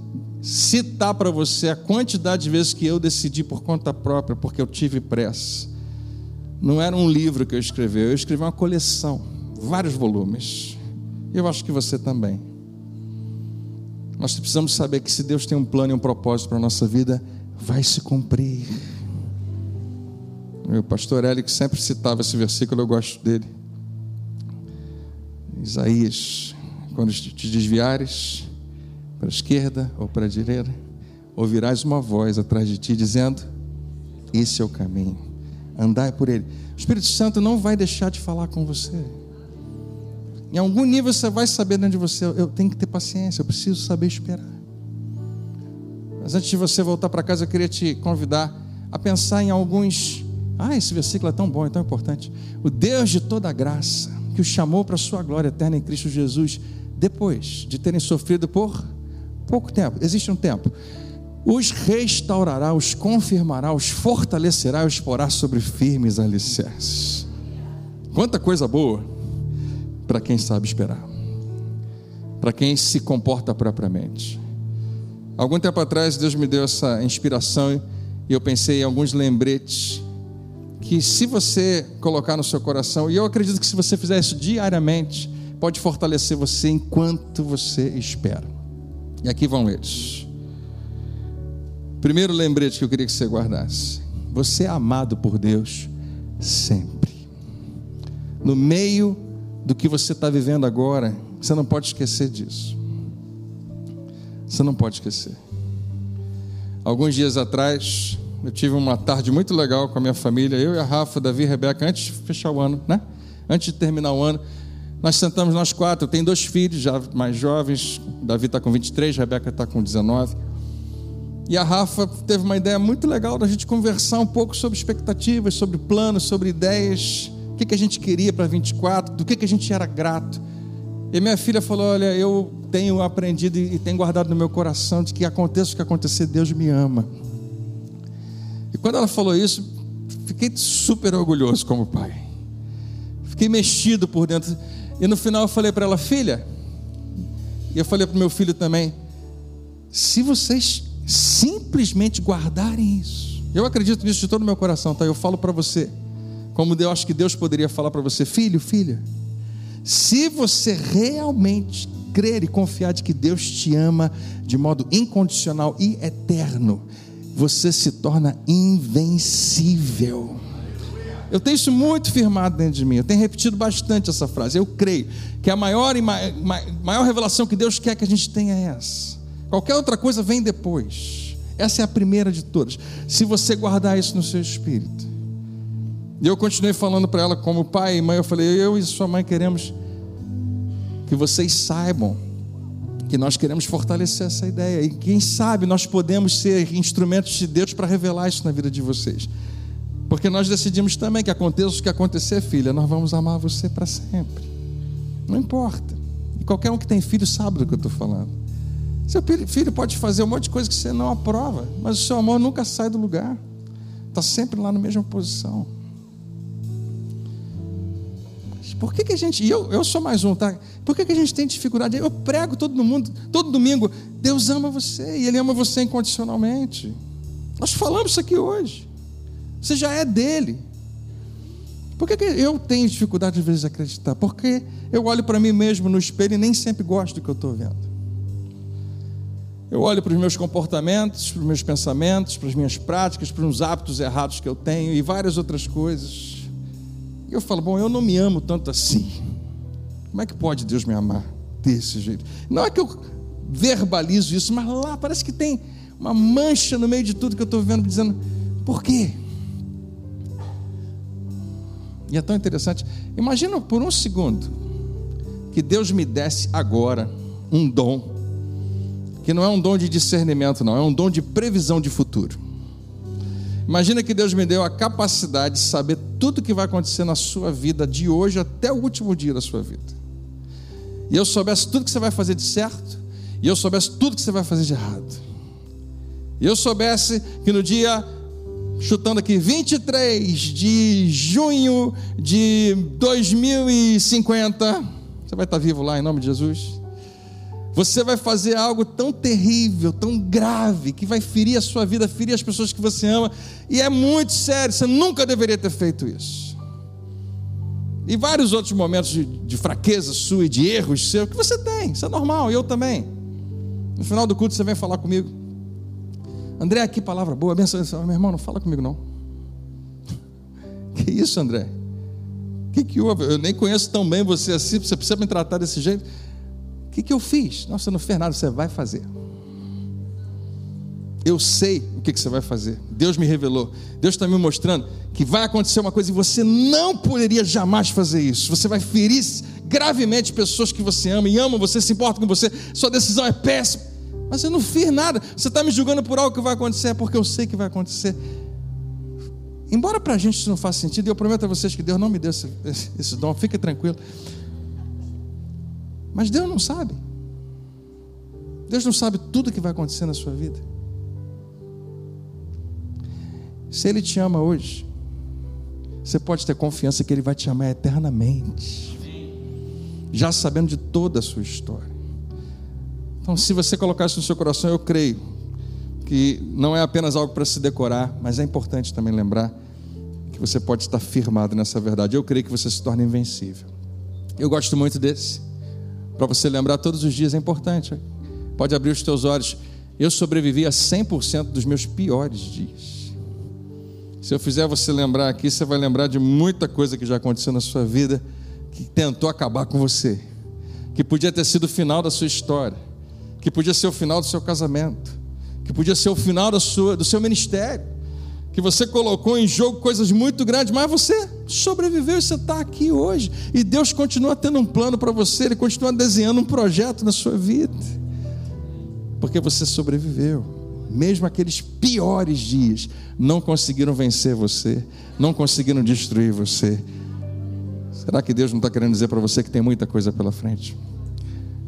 citar para você a quantidade de vezes que eu decidi por conta própria, porque eu tive pressa, não era um livro que eu escrevi, eu escrevi uma coleção, vários volumes. Eu acho que você também. Nós precisamos saber que se Deus tem um plano e um propósito para a nossa vida, vai se cumprir. O pastor Eli sempre citava esse versículo, eu gosto dele. Isaías, quando te desviares para a esquerda ou para a direita, ouvirás uma voz atrás de ti dizendo: Esse é o caminho, andai por ele. O Espírito Santo não vai deixar de falar com você. Em algum nível você vai saber de você, eu tenho que ter paciência, eu preciso saber esperar. Mas antes de você voltar para casa, eu queria te convidar a pensar em alguns. Ah, esse versículo é tão bom, é tão importante. O Deus de toda graça, que o chamou para a sua glória eterna em Cristo Jesus, depois de terem sofrido por pouco tempo, existe um tempo, os restaurará, os confirmará, os fortalecerá e os porá sobre firmes alicerces. Quanta coisa boa! para quem sabe esperar, para quem se comporta propriamente. Algum tempo atrás, Deus me deu essa inspiração e eu pensei em alguns lembretes que, se você colocar no seu coração, e eu acredito que se você fizer isso diariamente, pode fortalecer você enquanto você espera. E aqui vão eles. Primeiro lembrete que eu queria que você guardasse: você é amado por Deus sempre. No meio do que você está vivendo agora, você não pode esquecer disso. Você não pode esquecer. Alguns dias atrás, eu tive uma tarde muito legal com a minha família, eu e a Rafa, Davi e Rebeca, antes de fechar o ano, né? Antes de terminar o ano, nós sentamos nós quatro. Eu tenho dois filhos já mais jovens, Davi está com 23, Rebeca está com 19. E a Rafa teve uma ideia muito legal da gente conversar um pouco sobre expectativas, sobre planos, sobre ideias o que, que a gente queria para 24, do que, que a gente era grato. E minha filha falou: Olha, eu tenho aprendido e tenho guardado no meu coração de que aconteça o que acontecer, Deus me ama. E quando ela falou isso, fiquei super orgulhoso como pai. Fiquei mexido por dentro. E no final eu falei para ela: Filha, e eu falei para o meu filho também: Se vocês simplesmente guardarem isso, eu acredito nisso de todo o meu coração, tá? Eu falo para você como eu acho que Deus poderia falar para você, filho, filha, se você realmente crer e confiar de que Deus te ama de modo incondicional e eterno, você se torna invencível. Eu tenho isso muito firmado dentro de mim. Eu tenho repetido bastante essa frase. Eu creio que a maior, maior revelação que Deus quer que a gente tenha é essa. Qualquer outra coisa vem depois. Essa é a primeira de todas. Se você guardar isso no seu espírito, e eu continuei falando para ela, como pai e mãe, eu falei: eu e sua mãe queremos que vocês saibam que nós queremos fortalecer essa ideia. E quem sabe nós podemos ser instrumentos de Deus para revelar isso na vida de vocês. Porque nós decidimos também que aconteça o que acontecer, filha, nós vamos amar você para sempre. Não importa. E qualquer um que tem filho sabe do que eu estou falando. Seu filho pode fazer um monte de coisa que você não aprova, mas o seu amor nunca sai do lugar. Está sempre lá na mesma posição. Por que, que a gente, e eu, eu sou mais um, tá? Por que, que a gente tem dificuldade? Eu prego todo mundo, todo domingo, Deus ama você e Ele ama você incondicionalmente. Nós falamos isso aqui hoje. Você já é dele. Por que, que eu tenho dificuldade às vezes de acreditar? Porque eu olho para mim mesmo no espelho e nem sempre gosto do que eu estou vendo. Eu olho para os meus comportamentos, para os meus pensamentos, para as minhas práticas, para os hábitos errados que eu tenho e várias outras coisas. E eu falo, bom, eu não me amo tanto assim. Como é que pode Deus me amar desse jeito? Não é que eu verbalizo isso, mas lá parece que tem uma mancha no meio de tudo que eu estou vendo, dizendo, por quê? E é tão interessante. Imagina por um segundo que Deus me desse agora um dom, que não é um dom de discernimento, não, é um dom de previsão de futuro. Imagina que Deus me deu a capacidade de saber tudo que vai acontecer na sua vida de hoje até o último dia da sua vida. E eu soubesse tudo que você vai fazer de certo, e eu soubesse tudo que você vai fazer de errado. E eu soubesse que no dia chutando aqui, 23 de junho de 2050, você vai estar vivo lá em nome de Jesus? Você vai fazer algo tão terrível, tão grave, que vai ferir a sua vida, ferir as pessoas que você ama, e é muito sério, você nunca deveria ter feito isso. E vários outros momentos de, de fraqueza sua e de erros seu que você tem, isso é normal, eu também. No final do culto você vem falar comigo. André, que palavra boa, abençoe. Meu irmão, não fala comigo não. (laughs) Que isso, André? O que, que houve? Eu nem conheço tão bem você assim, você precisa me tratar desse jeito. O que, que eu fiz? Nossa, você não fez nada, você vai fazer. Eu sei o que, que você vai fazer. Deus me revelou. Deus está me mostrando que vai acontecer uma coisa e você não poderia jamais fazer isso. Você vai ferir gravemente pessoas que você ama e amam você, se importam com você. Sua decisão é péssima. Mas eu não fiz nada. Você está me julgando por algo que vai acontecer, é porque eu sei que vai acontecer. Embora para a gente isso não faça sentido, eu prometo a vocês que Deus não me deu esse, esse, esse dom, fique tranquilo. Mas Deus não sabe. Deus não sabe tudo que vai acontecer na sua vida. Se Ele te ama hoje, você pode ter confiança que Ele vai te amar eternamente, já sabendo de toda a sua história. Então, se você colocar isso no seu coração, eu creio que não é apenas algo para se decorar, mas é importante também lembrar que você pode estar firmado nessa verdade. Eu creio que você se torna invencível. Eu gosto muito desse. Para você lembrar todos os dias é importante. Pode abrir os teus olhos. Eu sobrevivi a 100% dos meus piores dias. Se eu fizer você lembrar aqui, você vai lembrar de muita coisa que já aconteceu na sua vida que tentou acabar com você, que podia ter sido o final da sua história que podia ser o final do seu casamento, que podia ser o final da sua, do seu ministério, que você colocou em jogo coisas muito grandes, mas você sobreviveu e você está aqui hoje. E Deus continua tendo um plano para você, Ele continua desenhando um projeto na sua vida, porque você sobreviveu. Mesmo aqueles piores dias não conseguiram vencer você, não conseguiram destruir você. Será que Deus não está querendo dizer para você que tem muita coisa pela frente?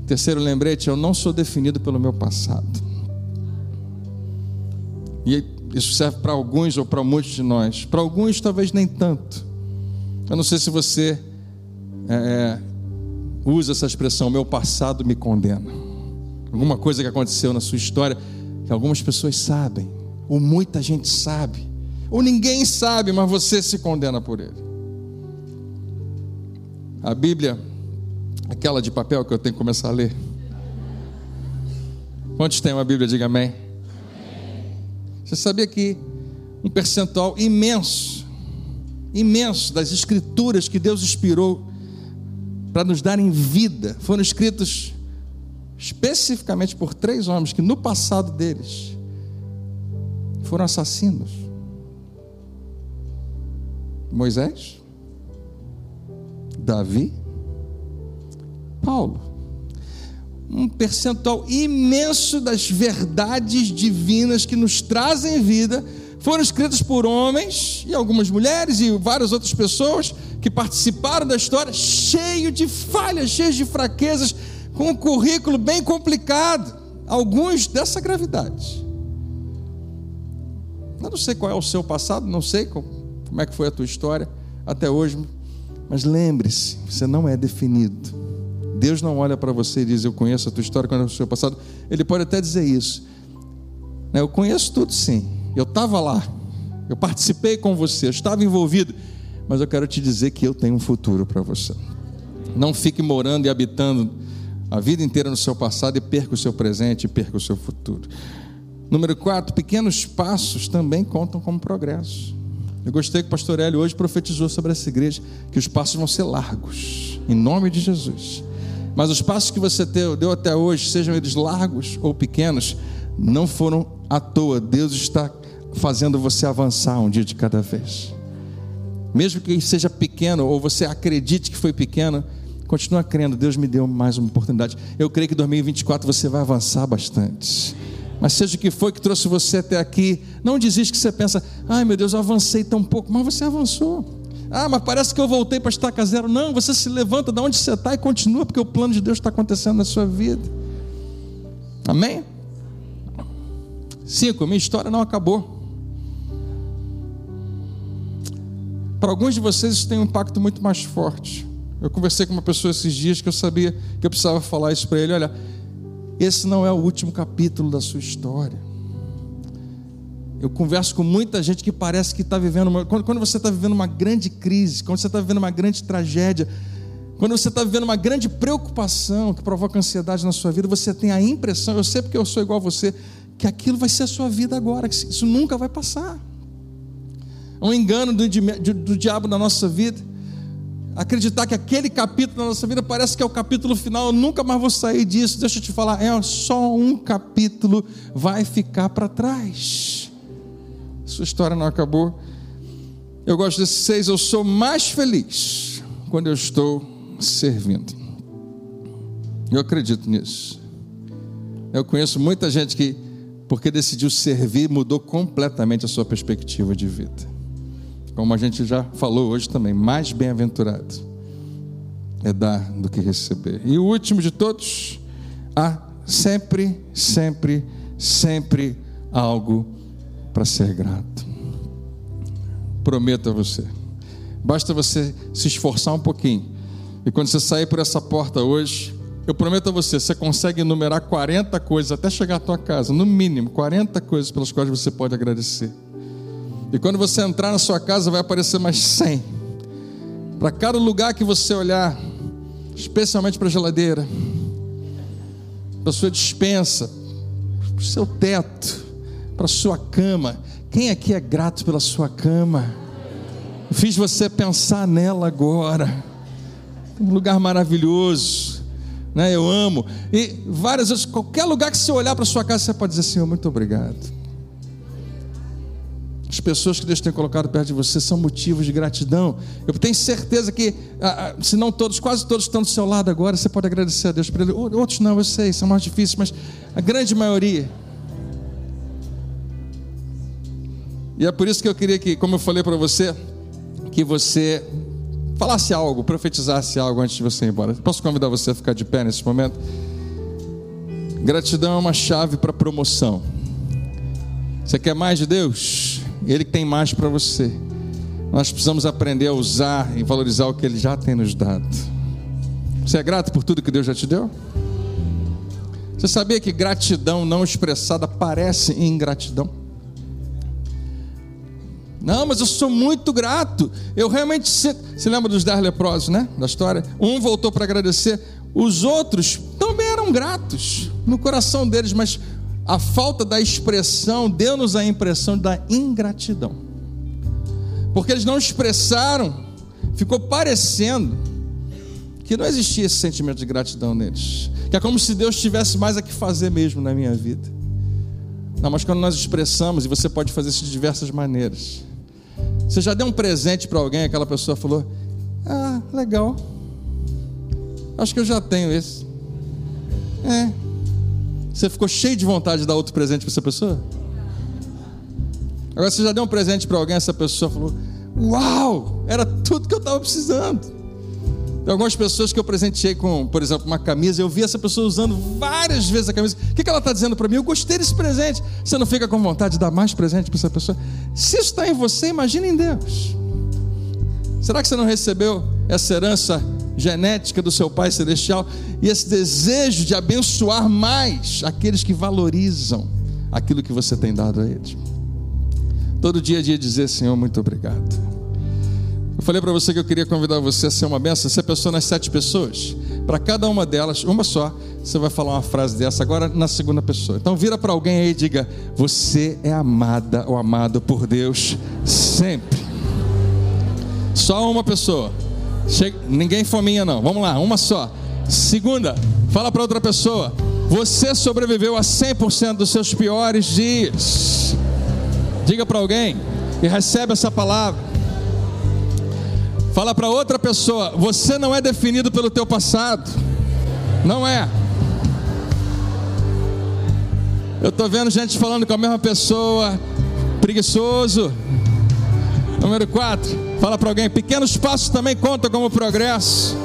Terceiro lembrete, eu não sou definido pelo meu passado. E isso serve para alguns ou para muitos de nós. Para alguns, talvez nem tanto. Eu não sei se você é, é, usa essa expressão, meu passado me condena. Alguma coisa que aconteceu na sua história que algumas pessoas sabem, ou muita gente sabe, ou ninguém sabe, mas você se condena por ele. A Bíblia Aquela de papel que eu tenho que começar a ler. Quantos tem uma Bíblia? Diga amém. Você sabia que um percentual imenso, imenso das escrituras que Deus inspirou para nos darem vida foram escritos especificamente por três homens que no passado deles foram assassinos: Moisés, Davi Paulo. Um percentual imenso das verdades divinas que nos trazem vida foram escritas por homens e algumas mulheres e várias outras pessoas que participaram da história, cheio de falhas, cheio de fraquezas, com um currículo bem complicado, alguns dessa gravidade. Eu não sei qual é o seu passado, não sei como é que foi a tua história até hoje, mas lembre-se, você não é definido Deus não olha para você e diz: Eu conheço a tua história, conheço o seu passado. Ele pode até dizer isso. Né, eu conheço tudo sim. Eu estava lá. Eu participei com você. Eu estava envolvido. Mas eu quero te dizer que eu tenho um futuro para você. Não fique morando e habitando a vida inteira no seu passado e perca o seu presente e perca o seu futuro. Número 4, pequenos passos também contam como progresso. Eu gostei que o pastor Hélio hoje profetizou sobre essa igreja que os passos vão ser largos, em nome de Jesus. Mas os passos que você deu até hoje, sejam eles largos ou pequenos, não foram à toa. Deus está fazendo você avançar um dia de cada vez. Mesmo que seja pequeno ou você acredite que foi pequeno, continua crendo. Deus me deu mais uma oportunidade. Eu creio que em 2024 você vai avançar bastante. Mas seja o que foi que trouxe você até aqui, não desiste que você pensa, ai meu Deus, eu avancei tão pouco, mas você avançou. Ah, mas parece que eu voltei para estaca zero. Não, você se levanta de onde você está e continua, porque o plano de Deus está acontecendo na sua vida. Amém? Cinco, minha história não acabou. Para alguns de vocês isso tem um impacto muito mais forte. Eu conversei com uma pessoa esses dias que eu sabia que eu precisava falar isso para ele. Olha, esse não é o último capítulo da sua história. Eu converso com muita gente que parece que está vivendo uma. Quando, quando você está vivendo uma grande crise, quando você está vivendo uma grande tragédia, quando você está vivendo uma grande preocupação que provoca ansiedade na sua vida, você tem a impressão, eu sei porque eu sou igual a você, que aquilo vai ser a sua vida agora, que isso nunca vai passar. É um engano do, do, do diabo na nossa vida acreditar que aquele capítulo da nossa vida parece que é o capítulo final, eu nunca mais vou sair disso. Deixa eu te falar, é só um capítulo, vai ficar para trás. Sua história não acabou. Eu gosto desses seis, eu sou mais feliz quando eu estou servindo. Eu acredito nisso. Eu conheço muita gente que, porque decidiu servir, mudou completamente a sua perspectiva de vida como a gente já falou hoje também, mais bem-aventurado é dar do que receber. E o último de todos, há sempre, sempre, sempre algo para ser grato. Prometo a você. Basta você se esforçar um pouquinho. E quando você sair por essa porta hoje, eu prometo a você, você consegue enumerar 40 coisas até chegar à tua casa, no mínimo 40 coisas pelas quais você pode agradecer. E quando você entrar na sua casa, vai aparecer mais 100. Para cada lugar que você olhar, especialmente para a geladeira, para a sua dispensa, para o seu teto, para sua cama. Quem aqui é grato pela sua cama? Eu fiz você pensar nela agora. Um lugar maravilhoso. Né? Eu amo. E várias vezes, qualquer lugar que você olhar para sua casa, você pode dizer, Senhor, muito obrigado. As pessoas que Deus tem colocado perto de você são motivos de gratidão. Eu tenho certeza que, ah, ah, se não todos, quase todos estão do seu lado agora, você pode agradecer a Deus por ele. Outros não, eu sei, são mais difíceis, mas a grande maioria. E é por isso que eu queria que, como eu falei para você, que você falasse algo, profetizasse algo antes de você ir embora. Posso convidar você a ficar de pé nesse momento? Gratidão é uma chave para promoção. Você quer mais de Deus? Ele tem mais para você. Nós precisamos aprender a usar e valorizar o que Ele já tem nos dado. Você é grato por tudo que Deus já te deu? Você sabia que gratidão não expressada parece ingratidão? Não, mas eu sou muito grato. Eu realmente se, se lembra dos dez leprosos, né? Da história. Um voltou para agradecer. Os outros também eram gratos no coração deles, mas a falta da expressão deu-nos a impressão da ingratidão. Porque eles não expressaram, ficou parecendo que não existia esse sentimento de gratidão neles. Que é como se Deus tivesse mais a que fazer mesmo na minha vida. Não, mas quando nós expressamos, e você pode fazer isso de diversas maneiras. Você já deu um presente para alguém, aquela pessoa falou: Ah, legal. Acho que eu já tenho esse. É, você ficou cheio de vontade de dar outro presente para essa pessoa? Agora você já deu um presente para alguém, essa pessoa falou: Uau, era tudo que eu estava precisando. Tem algumas pessoas que eu presenteei com, por exemplo, uma camisa, eu vi essa pessoa usando várias vezes a camisa. O que ela está dizendo para mim? Eu gostei desse presente. Você não fica com vontade de dar mais presente para essa pessoa? Se isso está em você, imagine em Deus. Será que você não recebeu essa herança genética do seu Pai Celestial e esse desejo de abençoar mais aqueles que valorizam aquilo que você tem dado a eles. Todo dia a dia dizer, Senhor, muito obrigado. Eu falei para você que eu queria convidar você a ser uma benção, ser pessoa nas sete pessoas. Para cada uma delas, uma só, você vai falar uma frase dessa agora na segunda pessoa. Então vira para alguém aí e diga: Você é amada ou amado por Deus sempre. Só uma pessoa. Chega, ninguém fominha não. Vamos lá, uma só. Segunda, fala para outra pessoa. Você sobreviveu a 100% dos seus piores dias. Diga para alguém e recebe essa palavra. Fala para outra pessoa, você não é definido pelo teu passado. Não é. Eu estou vendo gente falando com a mesma pessoa, preguiçoso. Número 4. Fala para alguém, pequenos passos também contam como progresso.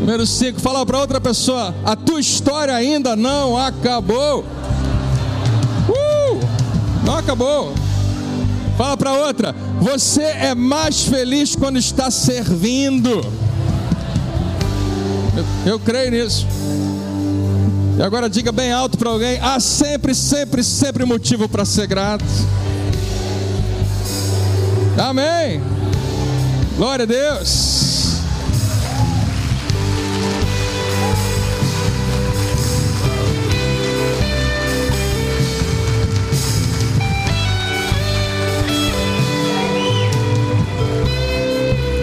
Número 5, fala para outra pessoa, a tua história ainda não acabou. Uh! Não acabou. Fala para outra. Você é mais feliz quando está servindo. Eu, eu creio nisso. E agora diga bem alto para alguém: há sempre, sempre, sempre motivo para ser grato. Amém. Glória a Deus.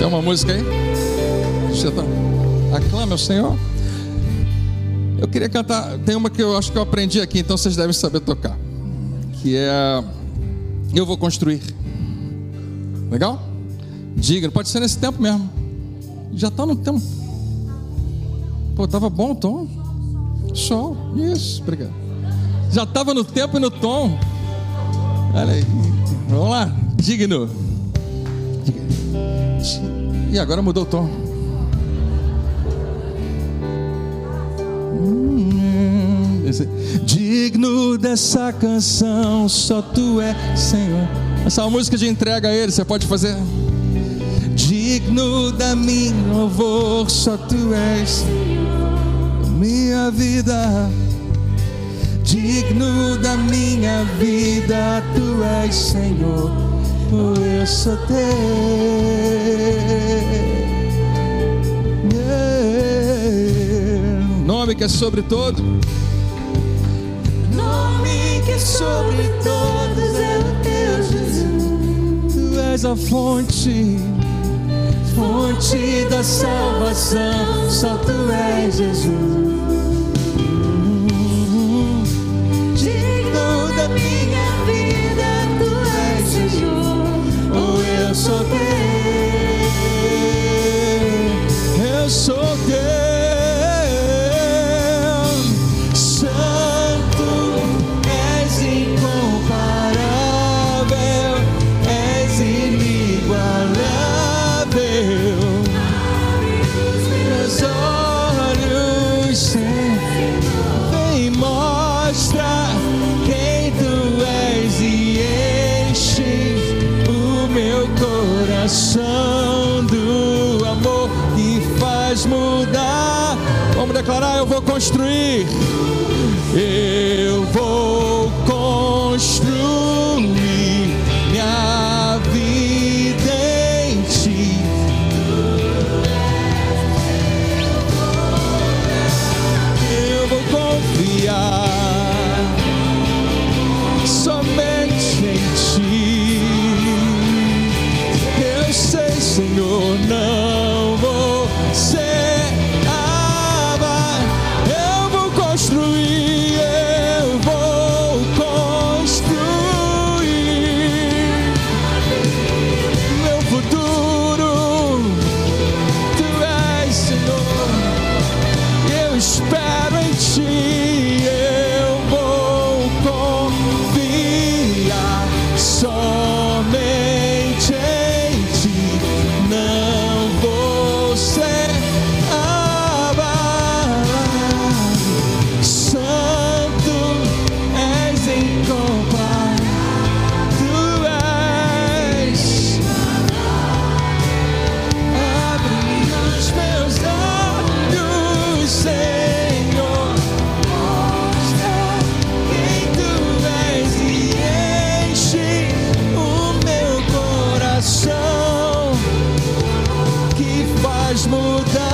Tem uma música aí? Você tá... Aclame ao Senhor. Eu queria cantar, tem uma que eu acho que eu aprendi aqui, então vocês devem saber tocar. Que é Eu vou construir. Legal? Diga, pode ser nesse tempo mesmo. Já está no tempo. Pô, estava bom o tom. Show. Isso, obrigado. Já estava no tempo e no tom. Olha aí. Vamos lá. Digno. E agora mudou o tom. Digno dessa canção, só tu é Senhor. Essa é música de entrega a Ele, você pode fazer. Digno da minha louvor, só tu és minha vida. Digno da minha vida, tu és Senhor, sou teu. Yeah. Nome que é sobre todo sobre todos é o teu Jesus. Tu és a fonte, fonte da salvação, só tu és Jesus. Ou eu down.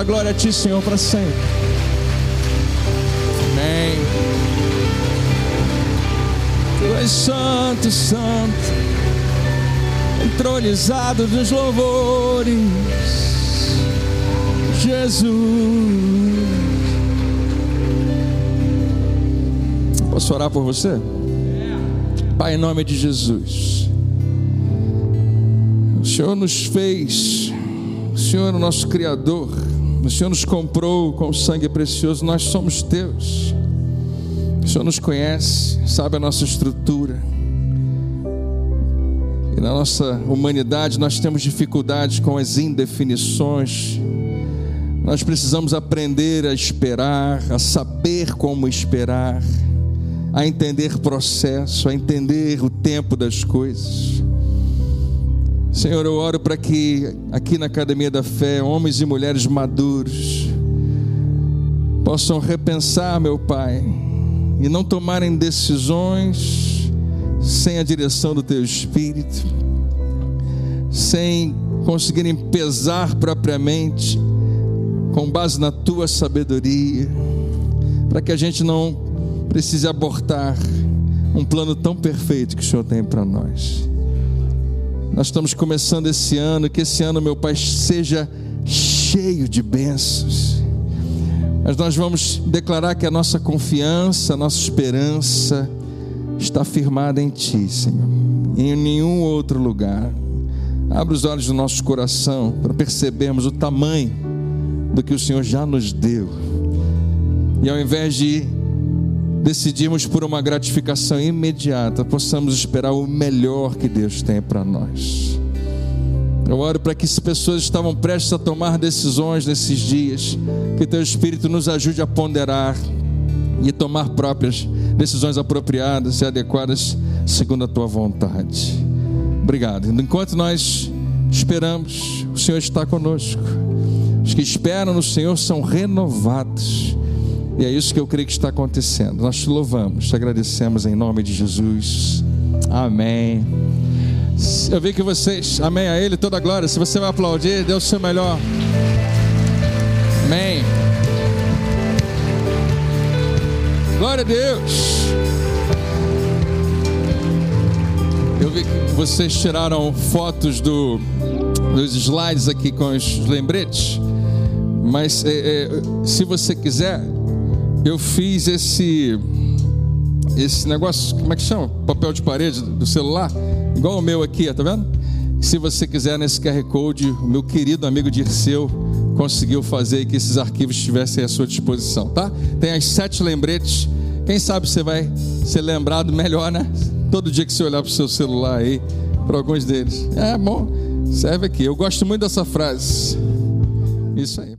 Toda a glória a Ti, Senhor, para sempre. Amém. Tu és santo, santo. entronizado nos louvores, Jesus. Posso orar por você? Pai, em nome de Jesus. O Senhor nos fez, o Senhor é o nosso Criador, o Senhor nos comprou com sangue precioso, nós somos teus. O Senhor nos conhece, sabe a nossa estrutura. E na nossa humanidade nós temos dificuldades com as indefinições. Nós precisamos aprender a esperar, a saber como esperar, a entender processo, a entender o tempo das coisas. Senhor, eu oro para que aqui na Academia da Fé, homens e mulheres maduros possam repensar, meu Pai, e não tomarem decisões sem a direção do Teu Espírito, sem conseguirem pesar propriamente, com base na Tua sabedoria, para que a gente não precise abortar um plano tão perfeito que o Senhor tem para nós. Nós estamos começando esse ano, que esse ano, meu Pai, seja cheio de bênçãos mas nós vamos declarar que a nossa confiança, a nossa esperança está firmada em Ti, Senhor, em nenhum outro lugar. Abre os olhos do nosso coração para percebermos o tamanho do que o Senhor já nos deu. E ao invés de decidirmos por uma gratificação imediata, possamos esperar o melhor que Deus tem para nós. Eu oro para que as pessoas estavam prestes a tomar decisões nesses dias, que Teu Espírito nos ajude a ponderar e tomar próprias decisões apropriadas e adequadas segundo a Tua vontade. Obrigado. Enquanto nós esperamos, o Senhor está conosco. Os que esperam no Senhor são renovados. E é isso que eu creio que está acontecendo. Nós te louvamos, te agradecemos em nome de Jesus. Amém. Eu vi que vocês, amém a Ele, toda a glória. Se você vai aplaudir, dê o seu melhor. Amém. Glória a Deus. Eu vi que vocês tiraram fotos do, dos slides aqui com os lembretes. Mas é, é, se você quiser, eu fiz esse esse negócio, como é que chama? Papel de parede do celular igual o meu aqui, tá vendo? Se você quiser nesse QR Code, o meu querido amigo Dirceu conseguiu fazer que esses arquivos estivessem à sua disposição, tá? Tem as sete lembretes. Quem sabe você vai ser lembrado melhor, né? Todo dia que você olhar para o seu celular aí, para alguns deles. É bom, serve aqui. Eu gosto muito dessa frase. Isso aí.